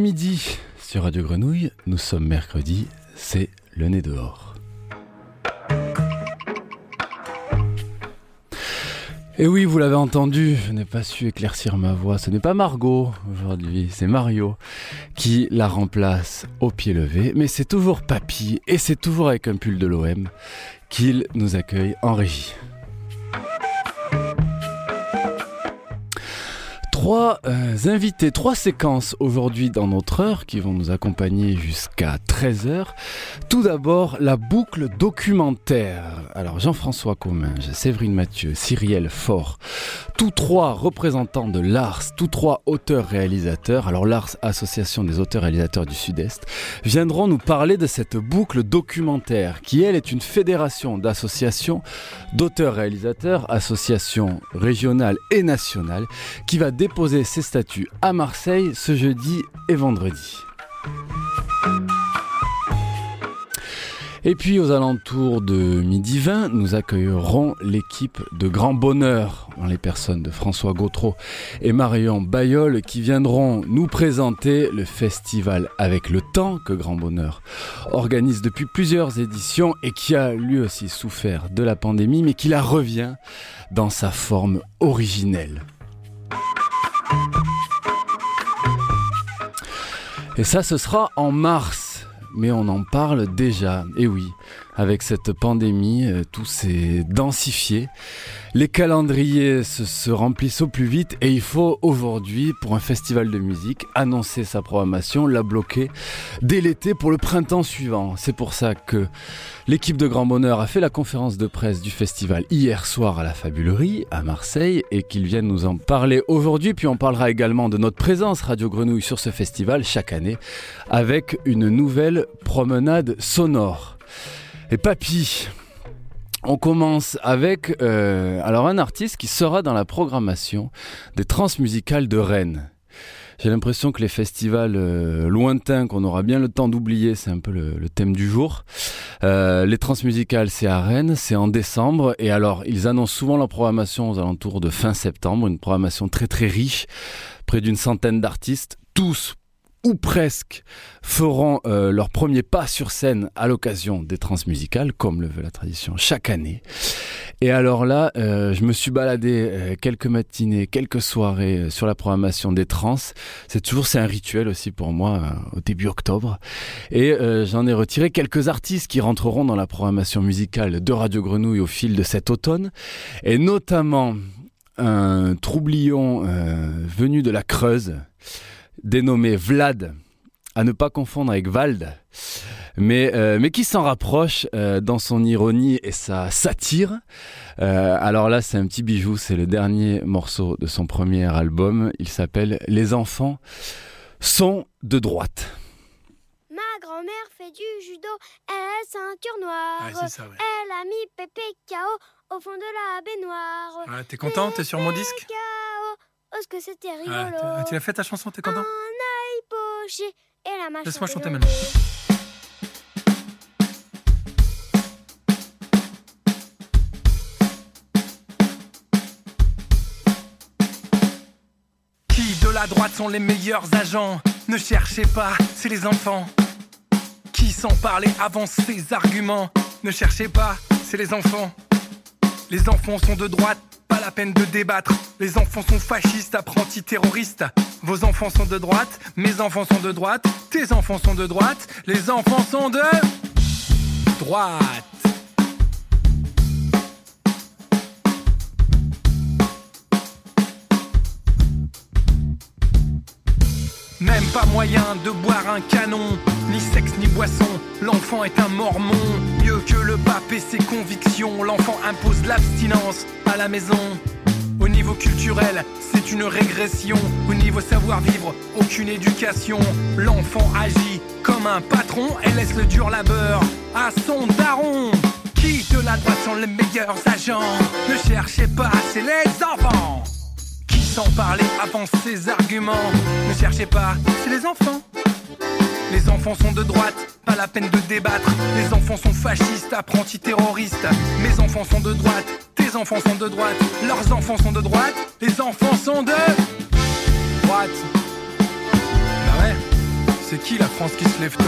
Midi sur Radio Grenouille, nous sommes mercredi, c'est le nez dehors. Et oui, vous l'avez entendu, je n'ai pas su éclaircir ma voix. Ce n'est pas Margot aujourd'hui, c'est Mario qui la remplace au pied levé. Mais c'est toujours Papy et c'est toujours avec un pull de l'OM qu'il nous accueille en régie. Trois euh, invités, trois séquences aujourd'hui dans notre heure qui vont nous accompagner jusqu'à 13h. Tout d'abord, la boucle documentaire. Alors Jean-François Comminges, Séverine Mathieu, Cyrielle Faure, tous trois représentants de l'ARS, tous trois auteurs-réalisateurs, alors l'ARS, Association des auteurs-réalisateurs du Sud-Est, viendront nous parler de cette boucle documentaire qui, elle, est une fédération d'associations d'auteurs-réalisateurs, associations régionales et nationales, qui va poser ses statuts à Marseille ce jeudi et vendredi. Et puis aux alentours de midi 20, nous accueillerons l'équipe de Grand Bonheur, dans les personnes de François Gautreau et Marion Bayol, qui viendront nous présenter le festival Avec le temps que Grand Bonheur organise depuis plusieurs éditions et qui a lui aussi souffert de la pandémie, mais qui la revient dans sa forme originelle. Et ça, ce sera en mars. Mais on en parle déjà. Et oui, avec cette pandémie, euh, tout s'est densifié. Les calendriers se, remplissent au plus vite et il faut aujourd'hui, pour un festival de musique, annoncer sa programmation, la bloquer dès l'été pour le printemps suivant. C'est pour ça que l'équipe de Grand Bonheur a fait la conférence de presse du festival hier soir à la Fabulerie, à Marseille, et qu'ils viennent nous en parler aujourd'hui. Puis on parlera également de notre présence Radio Grenouille sur ce festival chaque année avec une nouvelle promenade sonore. Et Papy, on commence avec euh, alors un artiste qui sera dans la programmation des transmusicales de Rennes. J'ai l'impression que les festivals euh, lointains qu'on aura bien le temps d'oublier, c'est un peu le, thème du jour. Euh, les transmusicales, c'est à Rennes, c'est en décembre, et alors ils annoncent souvent leur programmation aux alentours de fin septembre, une programmation très très riche, près d'une centaine d'artistes, tous ou presque feront euh, leur premier pas sur scène à l'occasion des transmusicales, comme le veut la tradition chaque année. Et alors là, euh, je me suis baladé euh, quelques matinées, quelques soirées sur la programmation des trans. C'est toujours c'est un rituel aussi pour moi au début octobre. Et j'en ai retiré quelques artistes qui rentreront dans la programmation musicale de Radio Grenouille au fil de cet automne, et notamment un troublion venu de la Creuse dénommé Vlad, à ne pas confondre avec Vald, mais, euh, mais qui s'en rapproche euh, dans son ironie et sa satire. Euh, alors là, c'est un petit bijou, c'est le dernier morceau de son premier album. Il s'appelle Les enfants sont de droite. Ma grand-mère fait du judo, elle a ceinture noire. Elle a mis Pépé KO au fond de la baignoire. Ah, t'es content T'es sur mon disque? Oh, ce que c'était ah, rigolo. Ah, tu l'as fait ta chanson, t'es content Un œil poché et la machine. Laisse-moi chanter maintenant. Qui de la droite sont les meilleurs agents? Ne cherchez pas, c'est les enfants. Qui sans parler avance ses arguments? Ne cherchez pas, c'est les enfants. Les enfants sont de droite, la peine de débattre. Les enfants sont fascistes, apprentis terroristes. Vos enfants sont de droite, mes enfants sont de droite, tes enfants sont de droite, les enfants sont de droite. Pas moyen de boire un canon, ni sexe ni boisson. L'enfant est un mormon, mieux que le pape et ses convictions. L'enfant impose l'abstinence à la maison. Au niveau culturel, c'est une régression. Au niveau savoir-vivre, aucune éducation. L'enfant agit comme un patron et laisse le dur labeur à son daron. Qui de la droite sont les meilleurs agents? Ne cherchez pas, c'est les enfants sans parler avance ses arguments. Ne cherchez pas, c'est les enfants. Les enfants sont de droite, pas la peine de débattre. Les enfants sont fascistes, apprentis terroristes. Mes enfants sont de droite, tes enfants sont de droite. Leurs enfants sont de droite, les enfants sont de droite. Bah ouais, c'est qui la France qui se lève tôt?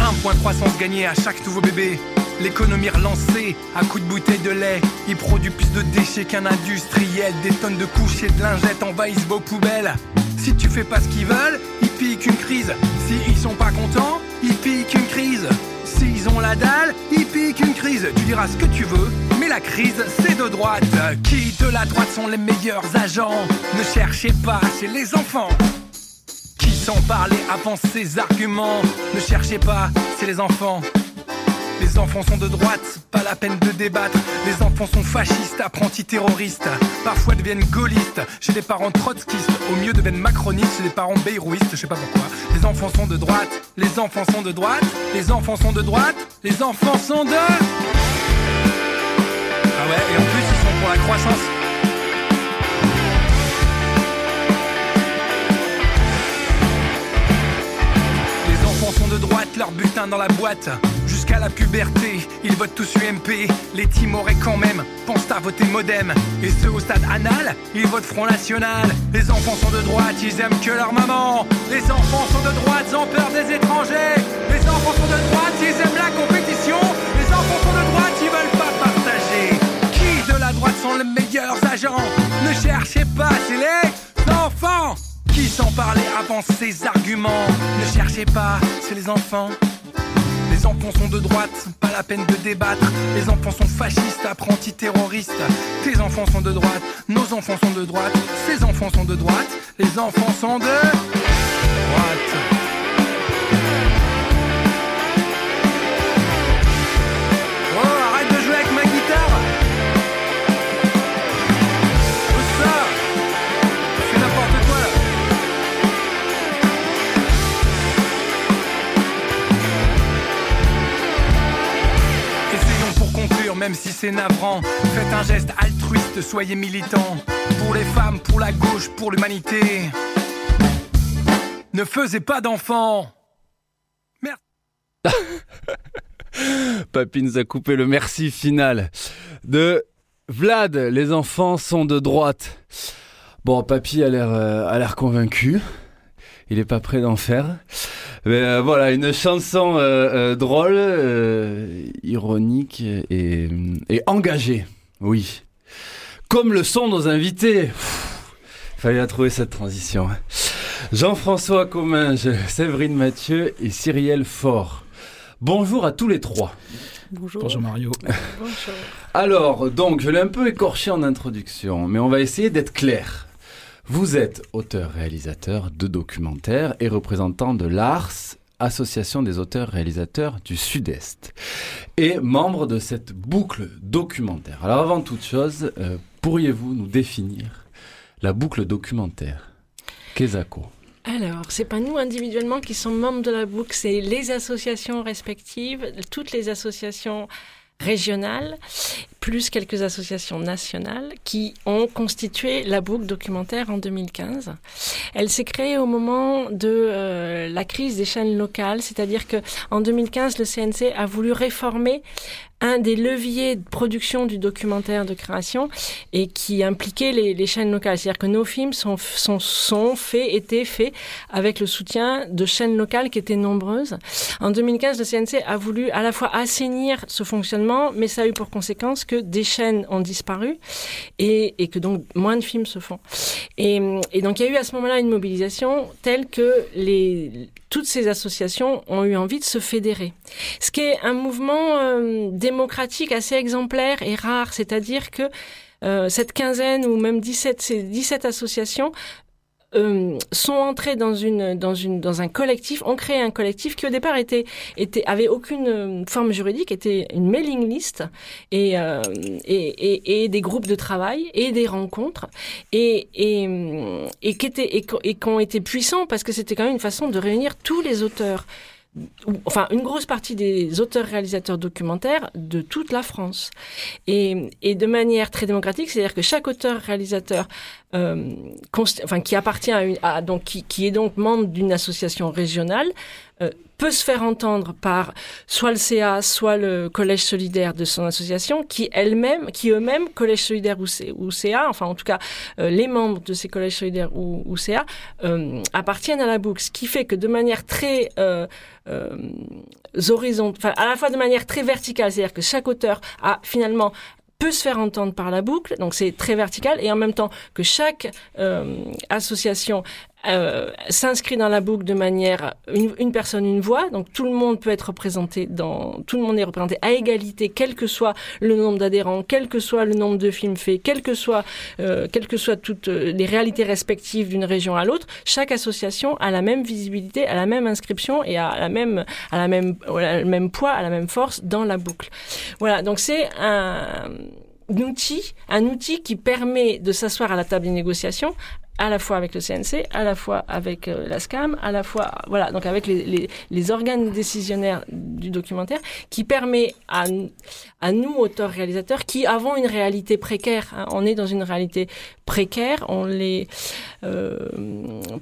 1 point de croissance gagné à chaque nouveau bébé. L'économie relancée à coups de bouteilles de lait. Il produit plus de déchets qu'un industriel. Des tonnes de couches et de lingettes envahissent vos poubelles. Si tu fais pas ce qu'ils veulent, ils piquent une crise. Si ils sont pas contents, ils piquent une crise. S'ils ont la dalle, ils piquent une crise. Tu diras ce que tu veux, mais la crise, c'est de droite. Qui de la droite sont les meilleurs agents? Ne cherchez pas chez les enfants. Qui sans parler avance ses arguments? Ne cherchez pas, c'est les enfants. Les enfants sont de droite, pas la peine de débattre. Les enfants sont fascistes, apprentis terroristes. Parfois deviennent gaullistes, chez des parents trotskistes. Au mieux deviennent macronistes, chez des parents beyrouistes, je sais pas pourquoi. Les enfants sont de droite, les enfants sont de droite, les enfants sont de droite, les enfants sont de. Ah ouais, et en plus ils sont pour la croissance. De droite, leur butin dans la boîte jusqu'à la puberté. Ils votent tous UMP. Les Timorés quand même pensent à voter Modem. Et ceux au stade anal, ils votent Front National. Les enfants sont de droite, ils aiment que leur maman. Les enfants sont de droite, ils ont peur des étrangers. Les enfants sont de droite, ils aiment la compétition. Les enfants sont de droite, ils veulent pas partager. Qui de la droite sont les meilleurs agents? Ne cherchez pas, c'est les enfants. Qui sans parler avance ses arguments Ne cherchez pas, c'est les enfants. Les enfants sont de droite, pas la peine de débattre. Les enfants sont fascistes, apprentis terroristes. Tes enfants sont de droite, nos enfants sont de droite. Ces enfants sont de droite, les enfants sont de droite. C'est navrant. Faites un geste altruiste, soyez militant. Pour les femmes, pour la gauche, pour l'humanité. Ne faisez pas d'enfants. Merde. Papy nous a coupé le merci final de Vlad. Les enfants sont de droite. Bon, Papy a l'air euh, a l'air convaincu. Il est pas prêt d'en faire. Euh, voilà, une chanson euh, euh, drôle, ironique et, engagée. Oui. Comme le sont nos invités. Il fallait trouver cette transition. Hein. Jean-François Comminges, Séverine Mathieu et Cyrielle Faure. Bonjour à tous les trois. Bonjour. Bonjour Mario. Bonjour. Alors, donc, je l'ai un peu écorché en introduction, mais on va essayer d'être clair. Vous êtes auteur-réalisateur de documentaires et représentant de l'ARS, Association des auteurs-réalisateurs du Sud-Est, et membre de cette boucle documentaire. Alors avant toute chose, euh, pourriez-vous nous définir la boucle documentaire? Kezako alors, c'est pas nous individuellement qui sommes membres de la boucle, c'est les associations respectives, toutes les associations régionales, plus quelques associations nationales qui ont constitué la boucle documentaire en 2015. Elle s'est créée au moment de euh, la crise des chaînes locales, c'est-à-dire que en 2015, le CNC a voulu réformer un des leviers de production du documentaire de création et qui impliquait les, chaînes locales. C'est-à-dire que nos films sont, sont, sont faits, étaient faits avec le soutien de chaînes locales qui étaient nombreuses. En 2015, le CNC a voulu à la fois assainir ce fonctionnement, mais ça a eu pour conséquence que des chaînes ont disparu et, et que donc moins de films se font. Et, et donc il y a eu à ce moment-là une mobilisation telle que les, toutes ces associations ont eu envie de se fédérer. Ce qui est un mouvement euh, démocratique assez exemplaire et rare, c'est-à-dire que euh, cette quinzaine ou même 17, ces 17 associations euh, sont entrés dans une dans une dans un collectif, ont créé un collectif qui au départ était était avait aucune euh, forme juridique, était une mailing list et euh, et, et, et, des groupes de travail et des rencontres et et, et qui étaient et, et qui ont été puissants parce que c'était quand même une façon de réunir tous les auteurs enfin une grosse partie des auteurs-réalisateurs documentaires de toute la France. Et, de manière très démocratique, c'est-à-dire que chaque auteur-réalisateur euh, qui appartient à, donc qui, est donc membre d'une association régionale euh, peut se faire entendre par soit le CA, soit le collège solidaire de son association, qui elle-même, qui eux-mêmes, collège solidaire ou, CA, enfin en tout cas euh, les membres de ces collèges solidaires ou, CA, euh, appartiennent à la boucle, ce qui fait que de manière très horizontale, à la fois de manière très verticale, c'est-à-dire que chaque auteur a finalement peut se faire entendre par la boucle, donc c'est très vertical, et en même temps que chaque association euh, s'inscrit dans la boucle de manière une, personne une voix. Donc tout le monde peut être représenté dans tout le monde est représenté à égalité quel que soit le nombre d'adhérents quel que soit le nombre de films faits quel que soit euh, quelles que soient toutes euh, les réalités respectives d'une région à l'autre. Chaque association a la même visibilité a la même inscription et a la même à la même le même poids à la même force dans la boucle. Voilà donc c'est un outil, un outil qui permet de s'asseoir à la table des négociations à la fois avec le CNC, à la fois avec euh, la SCAM, à la fois voilà donc avec les, organes décisionnaires du documentaire, qui permet à, nous auteurs réalisateurs qui avons une réalité précaire. Hein, on est dans une réalité précaire, on l'est euh,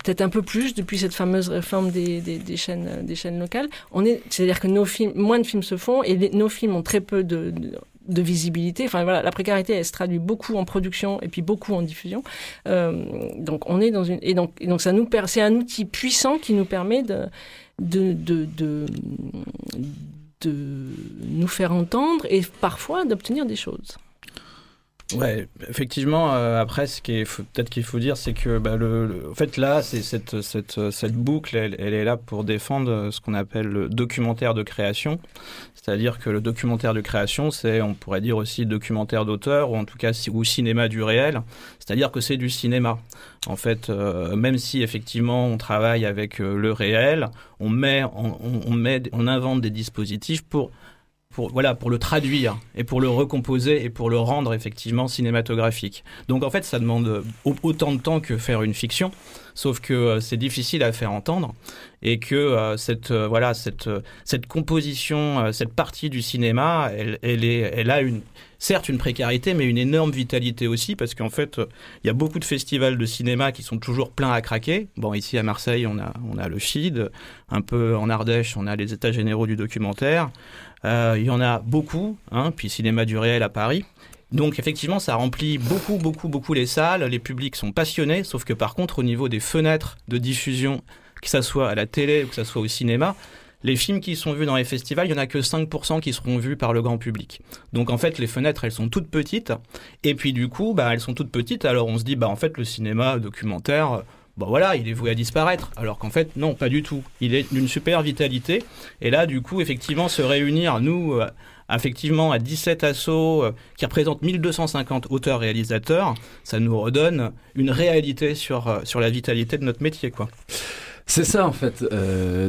peut-être un peu plus depuis cette fameuse réforme des, chaînes locales. On est, c'est-à-dire que nos films, moins de films se font et nos films ont très peu de de visibilité. Enfin voilà, la précarité, elle se traduit beaucoup en production et puis beaucoup en diffusion. Euh, donc on est dans une et donc donc ça nous c'est un outil puissant qui nous permet de de, de, de de nous faire entendre et parfois d'obtenir des choses. Ouais, effectivement. Euh, après, ce qui peut-être qu'il faut dire, c'est que bah, le, en fait là, c'est cette, cette, cette boucle, elle, elle, est là pour défendre ce qu'on appelle le documentaire de création. C'est-à-dire que le documentaire de création, c'est, on pourrait dire aussi documentaire d'auteur, ou en tout cas ou cinéma du réel. C'est-à-dire que c'est du cinéma. En fait, euh, même si effectivement on travaille avec euh, le réel, on met, on, on, met, on invente des dispositifs pour pour, voilà, pour le traduire et pour le recomposer et pour le rendre effectivement cinématographique. Donc en fait, ça demande autant de temps que faire une fiction, sauf que euh, c'est difficile à faire entendre et que euh, cette euh, voilà cette cette composition, cette partie du cinéma, elle, est, elle a une certes une précarité, mais une énorme vitalité aussi, parce qu'en fait, il y a beaucoup de festivals de cinéma qui sont toujours pleins à craquer. Bon, ici à Marseille, on a, on a le FID, un peu en Ardèche, on a les États généraux du documentaire. Euh, il y en a beaucoup, hein, puis Cinéma du réel à Paris. Donc effectivement, ça remplit beaucoup, beaucoup, beaucoup les salles. Les publics sont passionnés, sauf que par contre, au niveau des fenêtres de diffusion, que ça soit à la télé ou que ça soit au cinéma, les films qui sont vus dans les festivals, il n'y en a que 5% qui seront vus par le grand public. Donc en fait, les fenêtres, elles sont toutes petites. Et puis du coup, bah, elles sont toutes petites. Alors on se dit, bah en fait, le cinéma documentaire, bah voilà, il est voué à disparaître. Alors qu'en fait, non, pas du tout. Il est d'une super vitalité. Et là, du coup, effectivement, se réunir, nous, euh, effectivement, à 17 assos euh, qui représentent 1250 auteurs-réalisateurs, ça nous redonne une réalité sur, euh, sur la vitalité de notre métier, quoi. C'est ça en fait,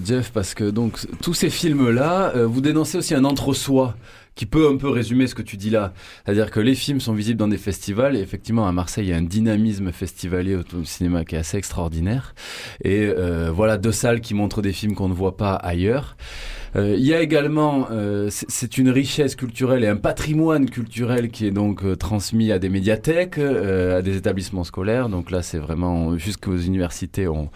Jeff, parce que donc tous ces films-là, vous dénoncez aussi un entre-soi qui peut un peu résumer ce que tu dis là. C'est-à-dire que les films sont visibles dans des festivals et effectivement à Marseille il y a un dynamisme festivalier au cinéma qui est assez extraordinaire. Et euh, voilà deux salles qui montrent des films qu'on ne voit pas ailleurs. Euh, il y a également, euh, c'est une richesse culturelle et un patrimoine culturel qui est donc euh, transmis à des médiathèques, à des établissements scolaires. Donc là, c'est vraiment jusqu'aux universités, on,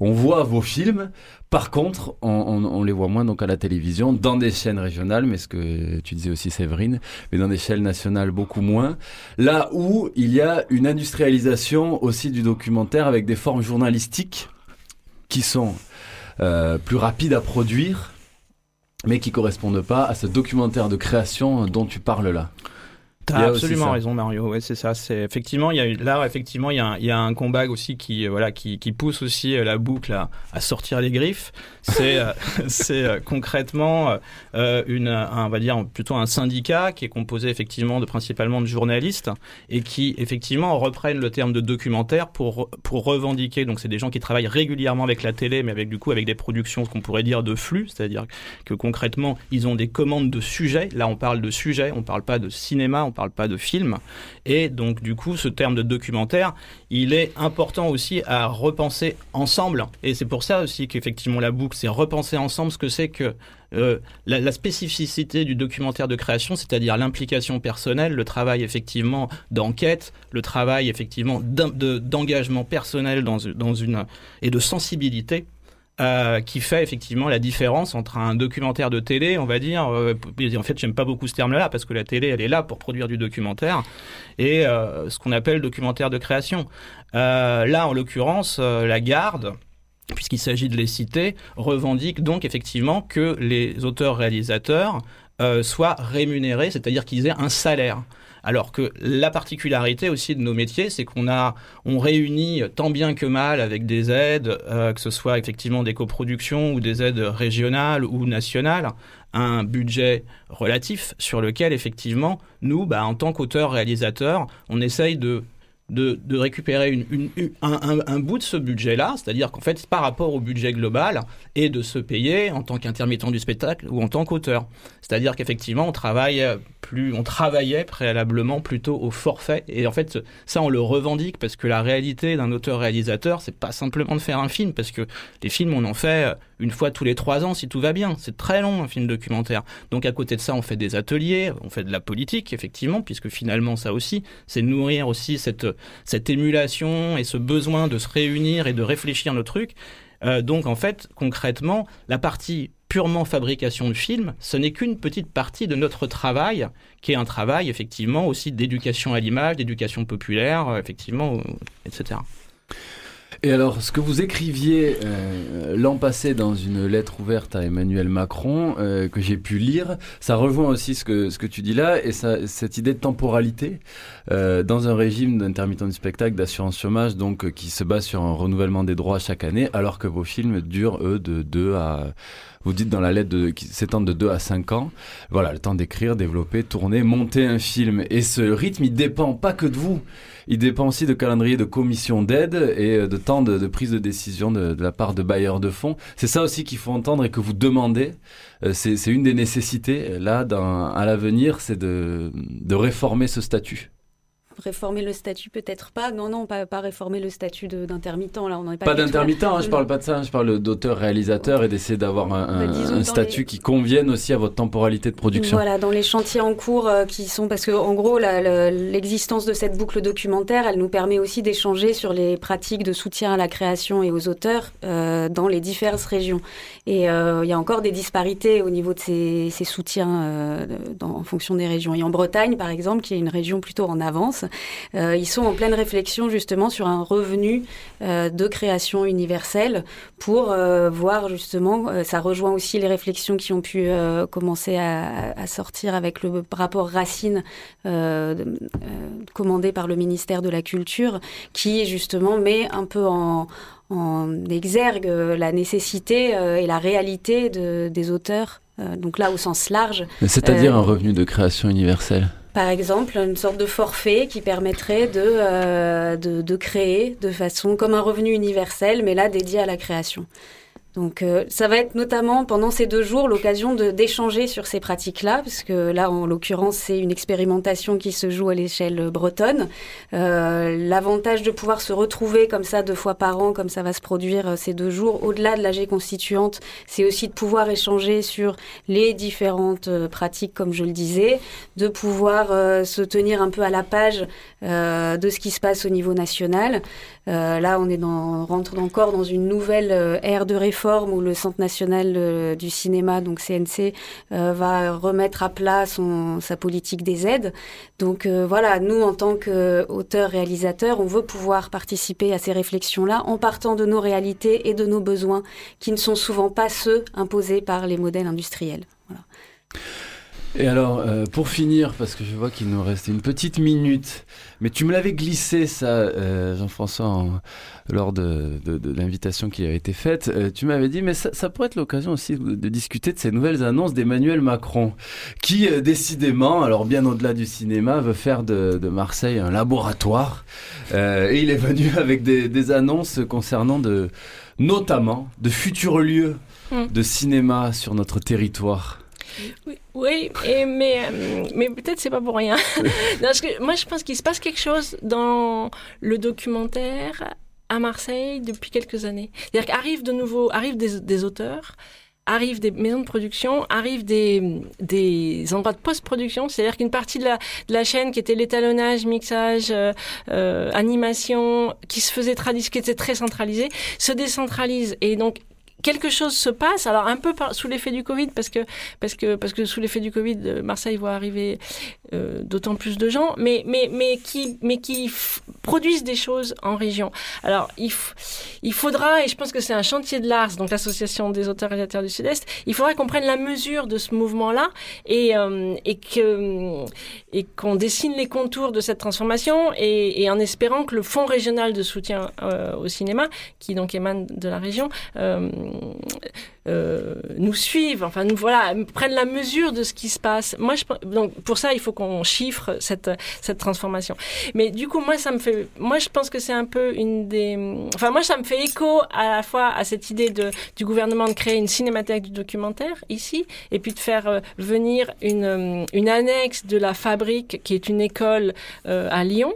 on voit vos films. Par contre, on, on, on, les voit moins donc à la télévision, dans des chaînes régionales, mais ce que tu disais aussi Séverine, mais dans des chaînes nationales beaucoup moins. Là où il y a une industrialisation aussi du documentaire avec des formes journalistiques qui sont euh, plus rapides à produire, mais qui correspondent pas à ce documentaire de création dont tu parles là. T'as absolument raison, Mario. Ouais, c'est ça. C'est effectivement, il y a là, effectivement, il y a, un, il y a un combat aussi qui, euh, voilà, qui, qui pousse aussi euh, la boucle à, à sortir les griffes. C'est, euh, c'est concrètement une, un, on va dire plutôt un syndicat qui est composé effectivement de principalement de journalistes et qui effectivement reprennent le terme de documentaire pour pour revendiquer. Donc, c'est des gens qui travaillent régulièrement avec la télé, mais avec du coup avec des productions ce qu'on pourrait dire de flux, c'est-à-dire que concrètement, ils ont des commandes de sujets. Là, on parle de sujets, on parle pas de cinéma. On parle pas de film. Et donc, du coup, ce terme de documentaire, il est important aussi à repenser ensemble. Et c'est pour ça aussi qu'effectivement, la boucle, c'est repenser ensemble ce que c'est que euh, la, spécificité du documentaire de création, c'est-à-dire l'implication personnelle, le travail effectivement d'enquête, le travail effectivement d'engagement personnel dans, dans une et de sensibilité euh, qui fait effectivement la différence entre un documentaire de télé, on va dire. Euh, en fait, j'aime pas beaucoup ce terme-là parce que la télé, elle est là pour produire du documentaire et euh, ce qu'on appelle documentaire de création. là, en l'occurrence, la garde puisqu'il s'agit de les citer, revendique donc effectivement que les auteurs-réalisateurs soient rémunérés, c'est-à-dire qu'ils aient un salaire. Alors que la particularité aussi de nos métiers, c'est qu'on a, on réunit tant bien que mal avec des aides, euh, que ce soit effectivement des coproductions ou des aides régionales ou nationales, un budget relatif sur lequel effectivement nous, bah, en tant qu'auteurs-réalisateurs, on essaye de de, récupérer une, un, bout de ce budget-là, c'est-à-dire qu'en fait, par rapport au budget global, et de se payer en tant qu'intermittent du spectacle ou en tant qu'auteur. C'est-à-dire qu'effectivement, on travaille plus, on travaillait préalablement plutôt au forfait. Et en fait, ça, on le revendique parce que la réalité d'un auteur-réalisateur, c'est pas simplement de faire un film, parce que les films, on en fait une fois tous les trois ans si tout va bien. C'est très long, un film documentaire. Donc, à côté de ça, on fait des ateliers, on fait de la politique, effectivement, puisque finalement, ça aussi, c'est nourrir aussi cette, cette émulation et ce besoin de se réunir et de réfléchir nos trucs. Euh, donc en fait, concrètement, la partie purement fabrication de film, ce n'est qu'une petite partie de notre travail, qui est un travail effectivement aussi d'éducation à l'image, d'éducation populaire, euh, effectivement, euh, etc. Et alors, ce que vous écriviez euh, l'an passé dans une lettre ouverte à Emmanuel Macron, euh, que j'ai pu lire, ça rejoint aussi ce que, ce que tu dis là, et ça, cette idée de temporalité, euh, dans un régime d'intermittent du spectacle, d'assurance chômage, donc qui se base sur un renouvellement des droits chaque année, alors que vos films durent, eux, de 2 à vous dites dans la lettre de, qui s'étend de 2 à 5 ans. Voilà, le temps d'écrire, développer, tourner, monter un film. Et ce rythme, il dépend pas que de vous. Il dépend aussi de calendrier de commission d'aide et euh, de temps de, prise de décision de, la part de bailleurs de fonds. C'est ça aussi qu'il faut entendre et que vous demandez. Euh, c'est une des nécessités, là, dans, à l'avenir, c'est de réformer ce statut réformer le statut peut-être pas. Non, non, pas, pas réformer le statut d'intermittent. Là, on pas. Pas d'intermittent. Hein, je parle pas de ça. Je parle d'auteur-réalisateur et d'essayer d'avoir un, bah, statut qui convienne aussi à votre temporalité de production. Voilà, dans les chantiers en cours euh, qui sont parce que en gros, l'existence de cette boucle documentaire, elle nous permet aussi d'échanger sur les pratiques de soutien à la création et aux auteurs euh, dans les diverses régions. Et euh, il y a encore des disparités au niveau de ces, ces soutiens dans, en fonction des régions. Et en Bretagne, par exemple, qui est une région plutôt en avance, euh, ils sont en pleine réflexion justement sur un revenu euh, de création universelle pour euh, voir justement, ça rejoint aussi les réflexions qui ont pu commencer à, sortir avec le rapport Racine commandé par le ministère de la Culture, qui justement met un peu en, exergue la nécessité et la réalité des auteurs, donc là au sens large. C'est-à-dire un revenu de création universelle? Par exemple, une sorte de forfait qui permettrait de, euh, de, de, créer de façon comme un revenu universel, mais là dédié à la création. Donc euh, ça va être notamment pendant ces deux jours l'occasion d'échanger sur ces pratiques-là, parce que là, en l'occurrence, c'est une expérimentation qui se joue à l'échelle bretonne. Euh, L'avantage de pouvoir se retrouver comme ça deux fois par an, comme ça va se produire euh, ces deux jours, au-delà de l'AG constituante, c'est aussi de pouvoir échanger sur les différentes euh, pratiques, comme je le disais, de pouvoir se tenir un peu à la page de ce qui se passe au niveau national. Là, on est dans, rentre encore dans une nouvelle ère de réforme où le Centre national euh, du cinéma, donc CNC, euh, va remettre à plat son, sa politique des aides. Donc euh, voilà, nous en tant qu'auteurs, réalisateurs, on veut pouvoir participer à ces réflexions-là en partant de nos réalités et de nos besoins qui ne sont souvent pas ceux imposés par les modèles industriels. Voilà. Et alors, euh, pour finir, parce que je vois qu'il nous reste une petite minute, mais tu me l'avais glissé ça, euh, Jean-François, lors de, l'invitation qui a été faite. Euh, tu m'avais dit, mais ça, pourrait être l'occasion aussi de, discuter de ces nouvelles annonces d'Emmanuel Macron, qui décidément, alors bien au-delà du cinéma, veut faire de, Marseille un laboratoire. et il est venu avec des, annonces concernant de, notamment de futurs lieux hum. de cinéma sur notre territoire. Oui, oui mais, euh, mais peut-être c'est pas pour rien. que moi, je pense qu'il se passe quelque chose dans le documentaire à Marseille depuis quelques années. C'est-à-dire qu'arrivent de nouveau, arrivent des, auteurs, arrivent des maisons de production, arrivent des, des endroits de post-production, c'est-à-dire qu'une partie de la, de la chaîne qui était l'étalonnage, mixage, euh, euh, animation, qui se faisait qui était très centralisée, se décentralise et donc quelque chose se passe. Alors un peu sous l'effet du Covid, parce que parce que parce que sous l'effet du Covid, Marseille voit arriver d'autant plus de gens, mais mais mais qui mais qui produisent des choses en région. Alors il il faudra, et je pense que c'est un chantier de l'ARS, donc l'association des auteurs et du Sud-Est, il faudra qu'on prenne la mesure de ce mouvement-là et et que et qu'on dessine les contours de cette transformation et, en espérant que le fonds régional de soutien euh, au cinéma, qui donc émane de la région, euh, euh, nous suivent, enfin nous voilà, prennent la mesure de ce qui se passe. Moi, je, donc pour ça, il faut qu'on chiffre cette cette transformation. Mais du coup, moi, ça me fait, moi, je pense que c'est un peu une des, enfin moi, ça me fait écho à la fois à cette idée de du gouvernement de créer une cinémathèque du documentaire ici, et puis de faire venir une une annexe de la fabrique qui est une école à Lyon,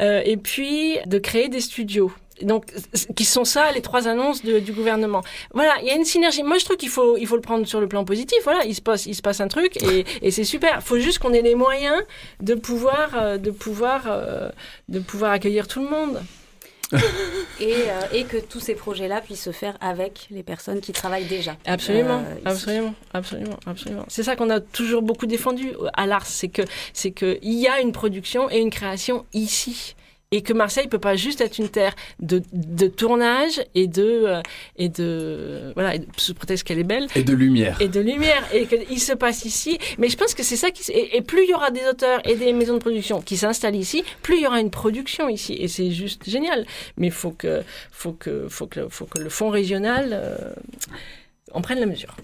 et puis de créer des studios donc, qui sont ça les trois annonces du gouvernement. Voilà, il y a une synergie. Moi, je trouve qu'il faut, il faut le prendre sur le plan positif. Voilà, il se passe, il se passe un truc et, et c'est super. Il faut juste qu'on ait les moyens de pouvoir, euh, de pouvoir, euh, de pouvoir accueillir tout le monde. et, euh, et, que tous ces projets-là puissent se faire avec les personnes qui travaillent déjà. Absolument, absolument, absolument, absolument. C'est ça qu'on a toujours beaucoup défendu à l'ARS, c'est que c'est que il y a une production et une création ici et que Marseille peut pas juste être une terre de, de tournage et de euh, et de voilà sous prétexte qu'elle est belle. Et de lumière. Et de lumière et qu'il se passe ici. Mais je pense que c'est ça qui et, et, plus il y aura des auteurs et des maisons de production qui s'installent ici plus il y aura une production ici. Et c'est juste génial. Mais faut que faut que faut que faut que le fonds régional euh, en prenne la mesure.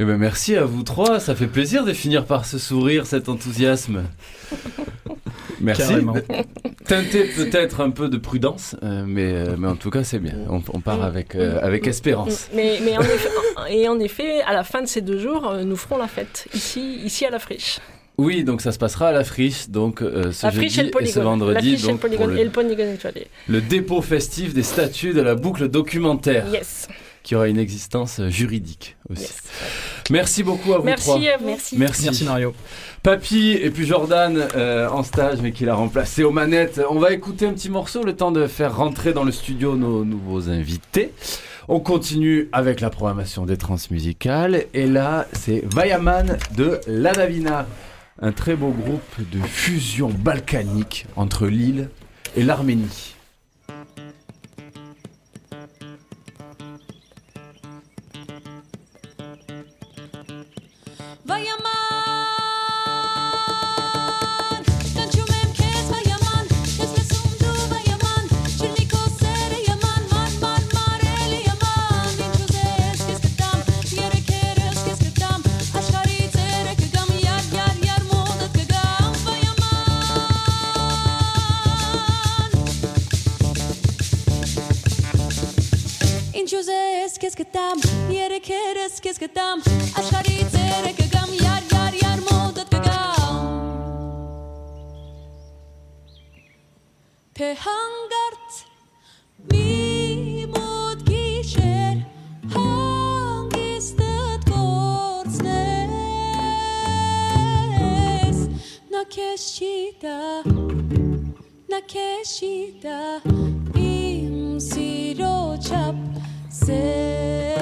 Eh ben merci à vous trois, ça fait plaisir de finir par ce sourire, cet enthousiasme. Merci. Teinté peut-être un peu de prudence, euh, mais, euh, mais en tout cas c'est bien. On, part avec, euh, avec espérance. Mais, mais en effet, et en effet, à la fin de ces deux jours, nous ferons la fête ici, ici à la friche. Oui, donc ça se passera à la friche, donc ce la jeudi et, ce vendredi, donc le, et le polygone étoilé. Le dépôt festif des statues de la boucle documentaire. Yes qui aura une existence juridique aussi. Merci beaucoup à vous Merci trois. À vous. Merci. Merci. Merci Mario. Papy et puis Jordan euh, en stage mais qui l'a remplacé aux manettes. On va écouter un petit morceau le temps de faire rentrer dans le studio nos nouveaux invités. On continue avec la programmation des transmusicales et là c'est Vayaman de Ladavina, un très beau groupe de fusion balkanique entre l'île et l'Arménie. կտամ, երեքերս քեզ կտամ, աշխարհի ծերը կգամ, յար յար յար մոտդ կգամ։ Թե հանգարց մի մոտ գիշեր հանգիստդ գործնես, նա քեզ չի տա, նա քեզ չի տա, իմ սիրո չափ սեր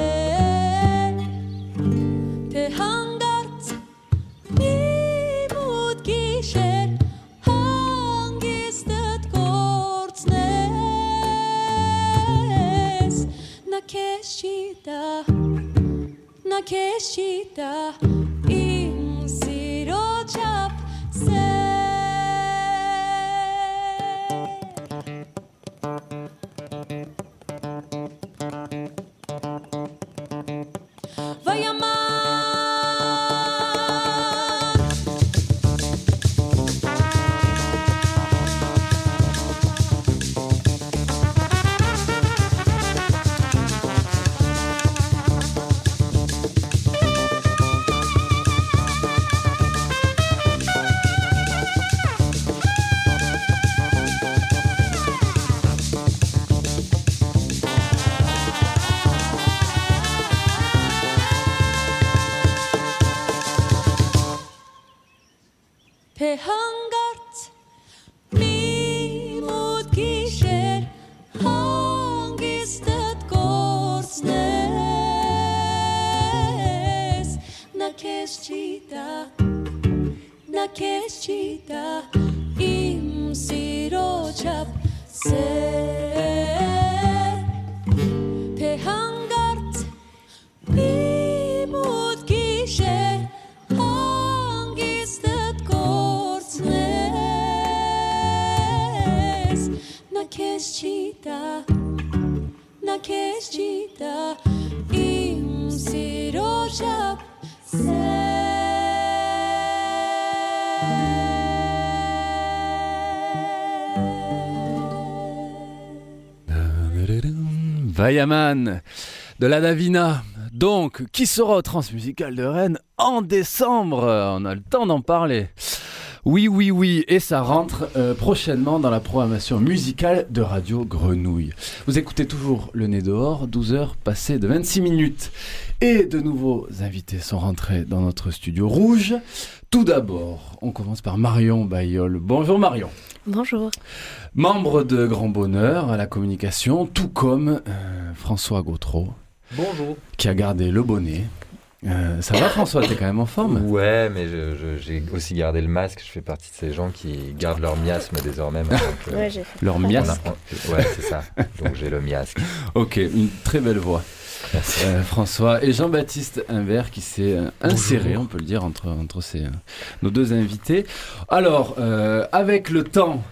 թե հանգարց մի մութ գիշեր հանգիստդ գործնես նա քեզ չի տա նա քեզ չի տա Vayaman de la Davina. Donc, qui sera au Transmusical de Rennes en décembre? On a le temps d'en parler. Oui, oui, oui, et ça rentre euh, prochainement dans la programmation musicale de Radio Grenouille. Vous écoutez toujours Le Nez dehors, 12 heures passées de 26 minutes. Et de nouveaux invités sont rentrés dans notre studio rouge. Tout d'abord, on commence par Marion Bayol. Bonjour Marion. Bonjour. Membre de Grand Bonheur à la communication, tout comme euh, François Gautreau, Bonjour. qui a gardé le bonnet. Euh, ça va François, t'es quand même en forme? Ouais, mais j'ai aussi gardé le masque. Je fais partie de ces gens qui gardent leur miasme désormais. maintenant que- Ouais, j'ai fait. Leur miasme? ouais, c'est ça. Donc j'ai le miasque. Ok, une très belle voix. Euh, François et Jean-Baptiste Invert qui s'est euh, inséré, on peut le dire, entre, entre ces, euh, nos deux invités. Alors, avec le temps,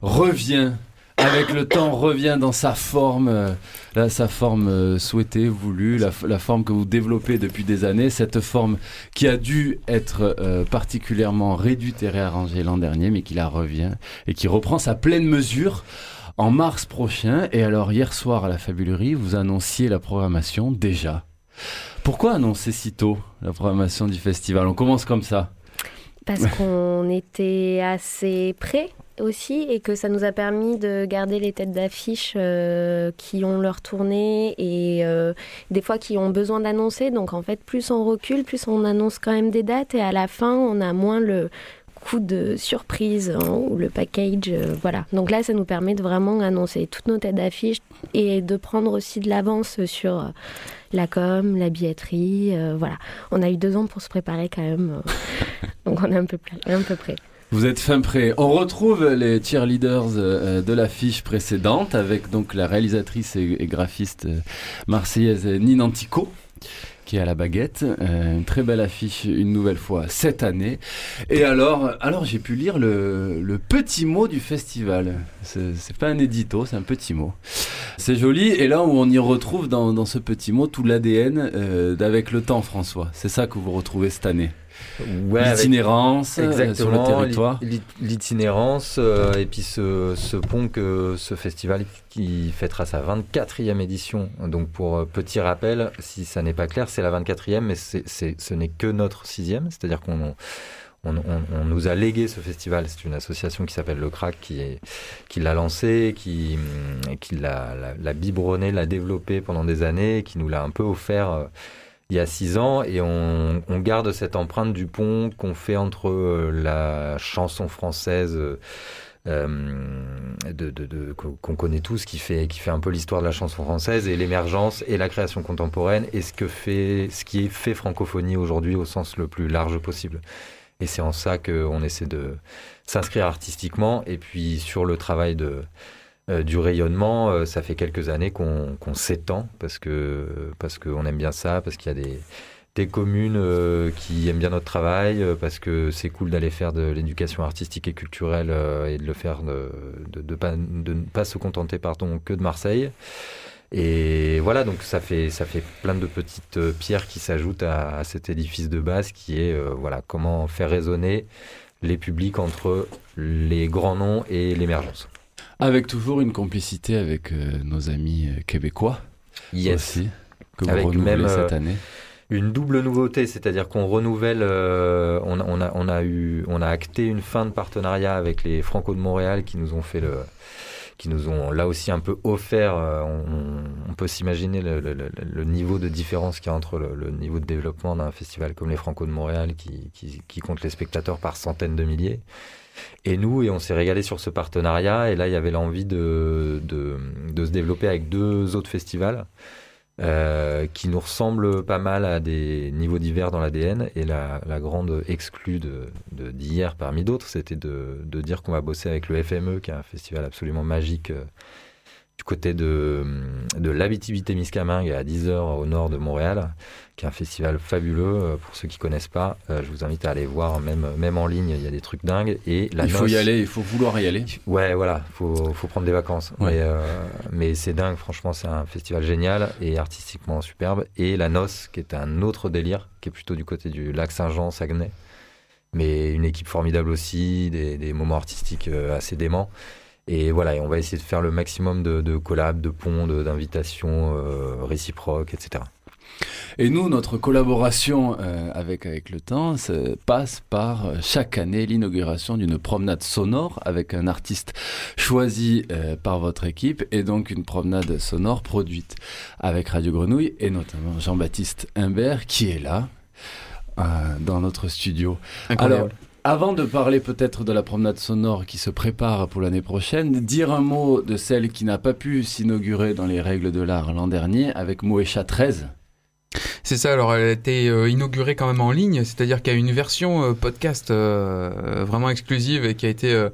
revient, avec le temps, revient dans sa forme, euh, là, sa forme euh, souhaitée, voulue, la, forme que vous développez depuis des années, cette forme qui a dû être euh, particulièrement réduite et réarrangée l'an dernier, mais qui la revient et qui reprend sa pleine mesure en mars prochain. Et alors, hier soir à la Fabulerie, vous annonciez la programmation déjà. Pourquoi annoncer si tôt la programmation du festival? On commence comme ça. Parce qu'on était assez près aussi et que ça nous a permis de garder les têtes d'affiche euh, qui ont leur tournée et euh, des fois qui ont besoin d'annoncer. Donc en fait, plus on recule, plus on annonce quand même des dates et à la fin, on a moins le coup de surprise hein, ou le package. euh, voilà. Donc là, ça nous permet de vraiment annoncer toutes nos têtes d'affiche et de prendre aussi de l'avance sur euh, la com, la billetterie. euh, voilà. On a eu deux ans pour se préparer quand même. donc on est un peu, un peu près. Vous êtes fin prêt. On retrouve les cheerleaders de l'affiche précédente avec donc la réalisatrice et, graphiste marseillaise Nina Antico qui est à la baguette. Euh, une très belle affiche une nouvelle fois cette année. Et alors, alors j'ai pu lire le, le petit mot du festival. C'est pas un édito, c'est un petit mot. C'est joli. Et là où on y retrouve dans, dans ce petit mot tout l'ADN euh, d'avec le temps, François. C'est ça que vous retrouvez cette année. Ouais, L'itinérance euh, sur le territoire. l'i- l'itinérance euh, et puis ce, ce pont que ce festival qui fêtera sa 24e édition. Donc pour petit rappel, si ça n'est pas clair, c'est la 24e, mais ce n'est que notre sixième, c'est-à-dire qu'on on, on- on nous a légué ce festival. C'est une association qui s'appelle Le Crack qui, l'a lancé, qui, l'a, biberonné, l'a développé pendant des années, qui nous l'a un peu offert euh, il y a six ans et on, on garde cette empreinte du pont qu'on fait entre euh, la chanson française euh, euh, de, de- de- qu'on connaît tous, qui fait, qui fait un peu l'histoire de la chanson française et l'émergence et la création contemporaine et ce que fait, ce qui est fait francophonie aujourd'hui au sens le plus large possible. Et c'est en ça qu'on essaie de s'inscrire artistiquement et puis sur le travail de euh, du rayonnement, euh, ça fait quelques années qu'on qu'on s'étend parce que parce qu'on aime bien ça, parce qu'il y a des des communes euh, qui aiment bien notre travail, euh, parce que c'est cool d'aller faire de l'éducation artistique et culturelle euh, et de le faire de, de, de pas, de ne pas se contenter pardon, que de Marseille. Et voilà, donc ça fait, ça fait plein de petites pierres qui s'ajoutent à, à cet édifice de base qui est voilà, comment faire résonner les publics entre les grands noms et l'émergence. Avec toujours une complicité avec nos amis québécois aussi, que vous Avec renouvelez même, cette année. Une double nouveauté, c'est-à-dire qu'on renouvelle, euh, on, a- on, a, on, a eu, on a acté une fin de partenariat avec les Franco de Montréal qui nous ont fait le, qui nous ont là aussi un peu offert. euh, on, on peut s'imaginer le, le- le- le niveau de différence qu'il y a entre le, le niveau de développement d'un festival comme les Franco de Montréal qui, qui, qui compte les spectateurs par centaines de milliers. Et nous, et on s'est régalé sur ce partenariat. Et là, il y avait l'envie de, de, de se développer avec deux autres festivals. Euh, qui nous ressemble pas mal à des niveaux divers dans l'ADN. Et la, grande exclue de d'hier, parmi d'autres, c'était de, dire qu'on va bosser avec le FME, qui est un festival absolument magique euh, du côté de, de l'Abitibi-Témiscamingue, à 10 heures au nord de Montréal, qui est un festival fabuleux. Euh, Pour ceux qui connaissent pas, euh, je vous invite à aller voir, même, même en ligne, il y a des trucs dingues. Et la il faut y aller, il faut vouloir y aller. Ouais, voilà, faut, faut prendre des vacances. Ouais. Mais, euh, mais c'est dingue, franchement, c'est un festival génial et artistiquement superbe. Et La Noce, qui est un autre délire, qui est plutôt du côté du lac Saint-Jean, Saguenay. Mais une équipe formidable aussi, des, des moments artistiques euh, assez déments. Et voilà, et on va essayer de faire le maximum de, de collabs, de ponts, d'invitations euh, réciproques, etc. Et nous, notre collaboration euh, avec, avec le temps ça passe par euh, chaque année l'inauguration d'une promenade sonore avec un artiste choisi euh, par votre équipe et donc une promenade sonore produite avec Radio Grenouille et notamment Jean-Baptiste Imbert qui est là dans notre studio. Incroyable. Alors, avant de parler peut-être de la promenade sonore qui se prépare pour l'année prochaine, dire un mot de celle qui n'a pas pu s'inaugurer dans les règles de l'art l'an dernier avec Moécha 13. C'est ça, alors elle a été euh, inaugurée quand même en ligne, c'est-à-dire qu'il y a une version euh, podcast euh, vraiment exclusive et qui a été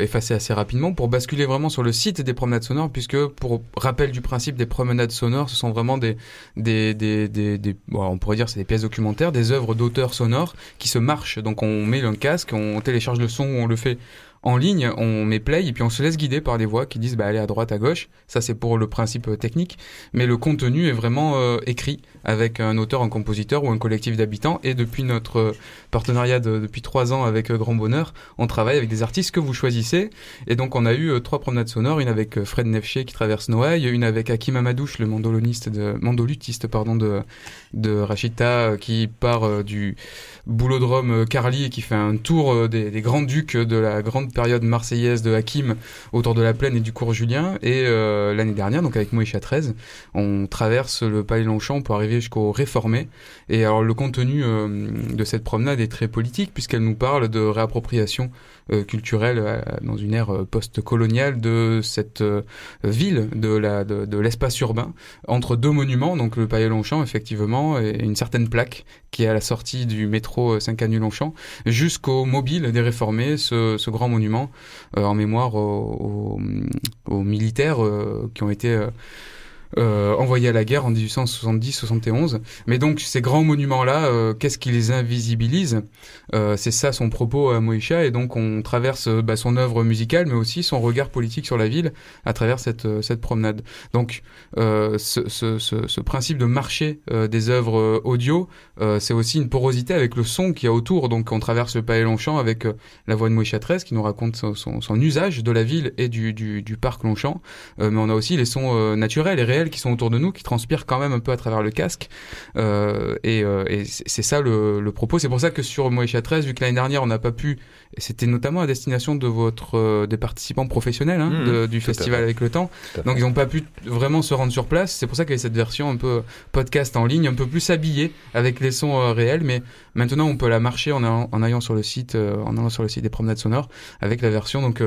effacée assez rapidement pour basculer vraiment sur le site des promenades sonores, puisque pour rappel du principe des promenades sonores, ce sont vraiment des, des, des, des, des- on pourrait dire c'est des pièces documentaires, des œuvres d'auteurs sonores qui se marchent. Donc on met un casque, on télécharge le son, on le fait en ligne, on met play et puis on se laisse guider par des voix qui disent bah allez à droite, à gauche. Ça c'est pour le principe euh, technique, mais le contenu est vraiment euh, écrit avec un auteur, un compositeur ou un collectif d'habitants. Et depuis notre euh, partenariat de- depuis trois ans avec Grand Bonheur, on travaille avec des artistes que vous choisissez. Et donc on a eu trois promenades sonores, une avec Fred Nefché qui traverse Noailles, une avec Hakim Amadouche, le mandoloniste de mandolutiste pardon de de Rachita qui part euh, du boulodrome Carly et qui fait un tour des, des grands ducs de la grande période marseillaise de Hakim autour de la plaine et du cours Julien. Et euh, l'année dernière, donc avec Moïcha 13, on traverse le Palais Longchamp pour arriver jusqu'au Réformé. Et alors le contenu euh, de cette promenade est très politique puisqu'elle nous parle de réappropriation culturelle euh, dans une ère euh, post-coloniale de cette euh, ville, de la de, de l'espace urbain, entre deux monuments, donc le Palais Longchamp effectivement et une certaine plaque qui est à la sortie du métro euh, Saint-Canu-Longchamp, jusqu'au mobile des réformés, ce, ce grand monument euh, en mémoire aux, aux- aux militaires euh, qui ont été euh, envoyés à la guerre en 1870-71. Mais donc ces grands monuments-là, euh, qu'est-ce qui les invisibilise Euh, C'est ça son propos à Moïcha, et donc on traverse euh, bah, son œuvre musicale, mais aussi son regard politique sur la ville à travers cette, euh, cette promenade. Donc euh, ce, ce, ce, ce principe de marché des œuvres audio, c'est aussi une porosité avec le son qu'il y a autour. Donc on traverse le Palais Longchamp avec la voix de Moïcha 13 qui nous raconte son, son, usage de la ville et du, du, du parc Longchamp. Mais on a aussi les sons naturels et réels qui sont autour de nous, qui transpirent quand même un peu à travers le casque. Euh, et euh, et c'est ça le, le propos. C'est pour ça que sur Moïcha 13, vu que l'année dernière on n'a pas pu, c'était notamment à destination de votre euh, des participants professionnels hein, Mmh, de- du festival avec le temps. Donc ils n'ont pas pu vraiment se rendre sur place. C'est pour ça qu'il y a cette version un peu podcast en ligne, un peu plus habillée avec les sons réels. Mais maintenant on peut la marcher en, allant- en allant sur le site, en allant sur le site des promenades sonores avec la version donc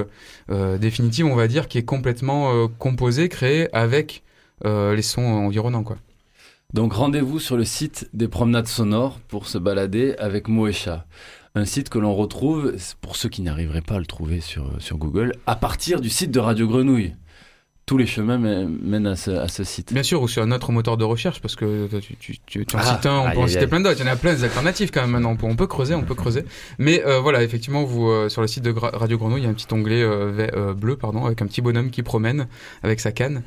euh, définitive, on va dire, qui est complètement euh, composée, créée avec les sons environnants quoi. Donc rendez-vous sur le site des promenades sonores pour se balader avec Moécha. Un site que l'on retrouve, pour ceux qui n'arriveraient pas à le trouver sur, sur Google, à partir du site de Radio Grenouille. Tous les chemins mè- mènent à ce, à ce site. Bien sûr, ou sur un autre moteur de recherche, parce que tu, tu, tu, tu en Ah, cites un, on aïe, peut en citer plein d'autres. Il y en a plein des alternatives quand même maintenant. On peut, on peut creuser, on peut creuser. Mais euh, voilà, effectivement, vous euh, sur le site de Gra- Radio Grenouille, il y a un petit onglet euh, euh, bleu, pardon, avec un petit bonhomme qui promène avec sa canne.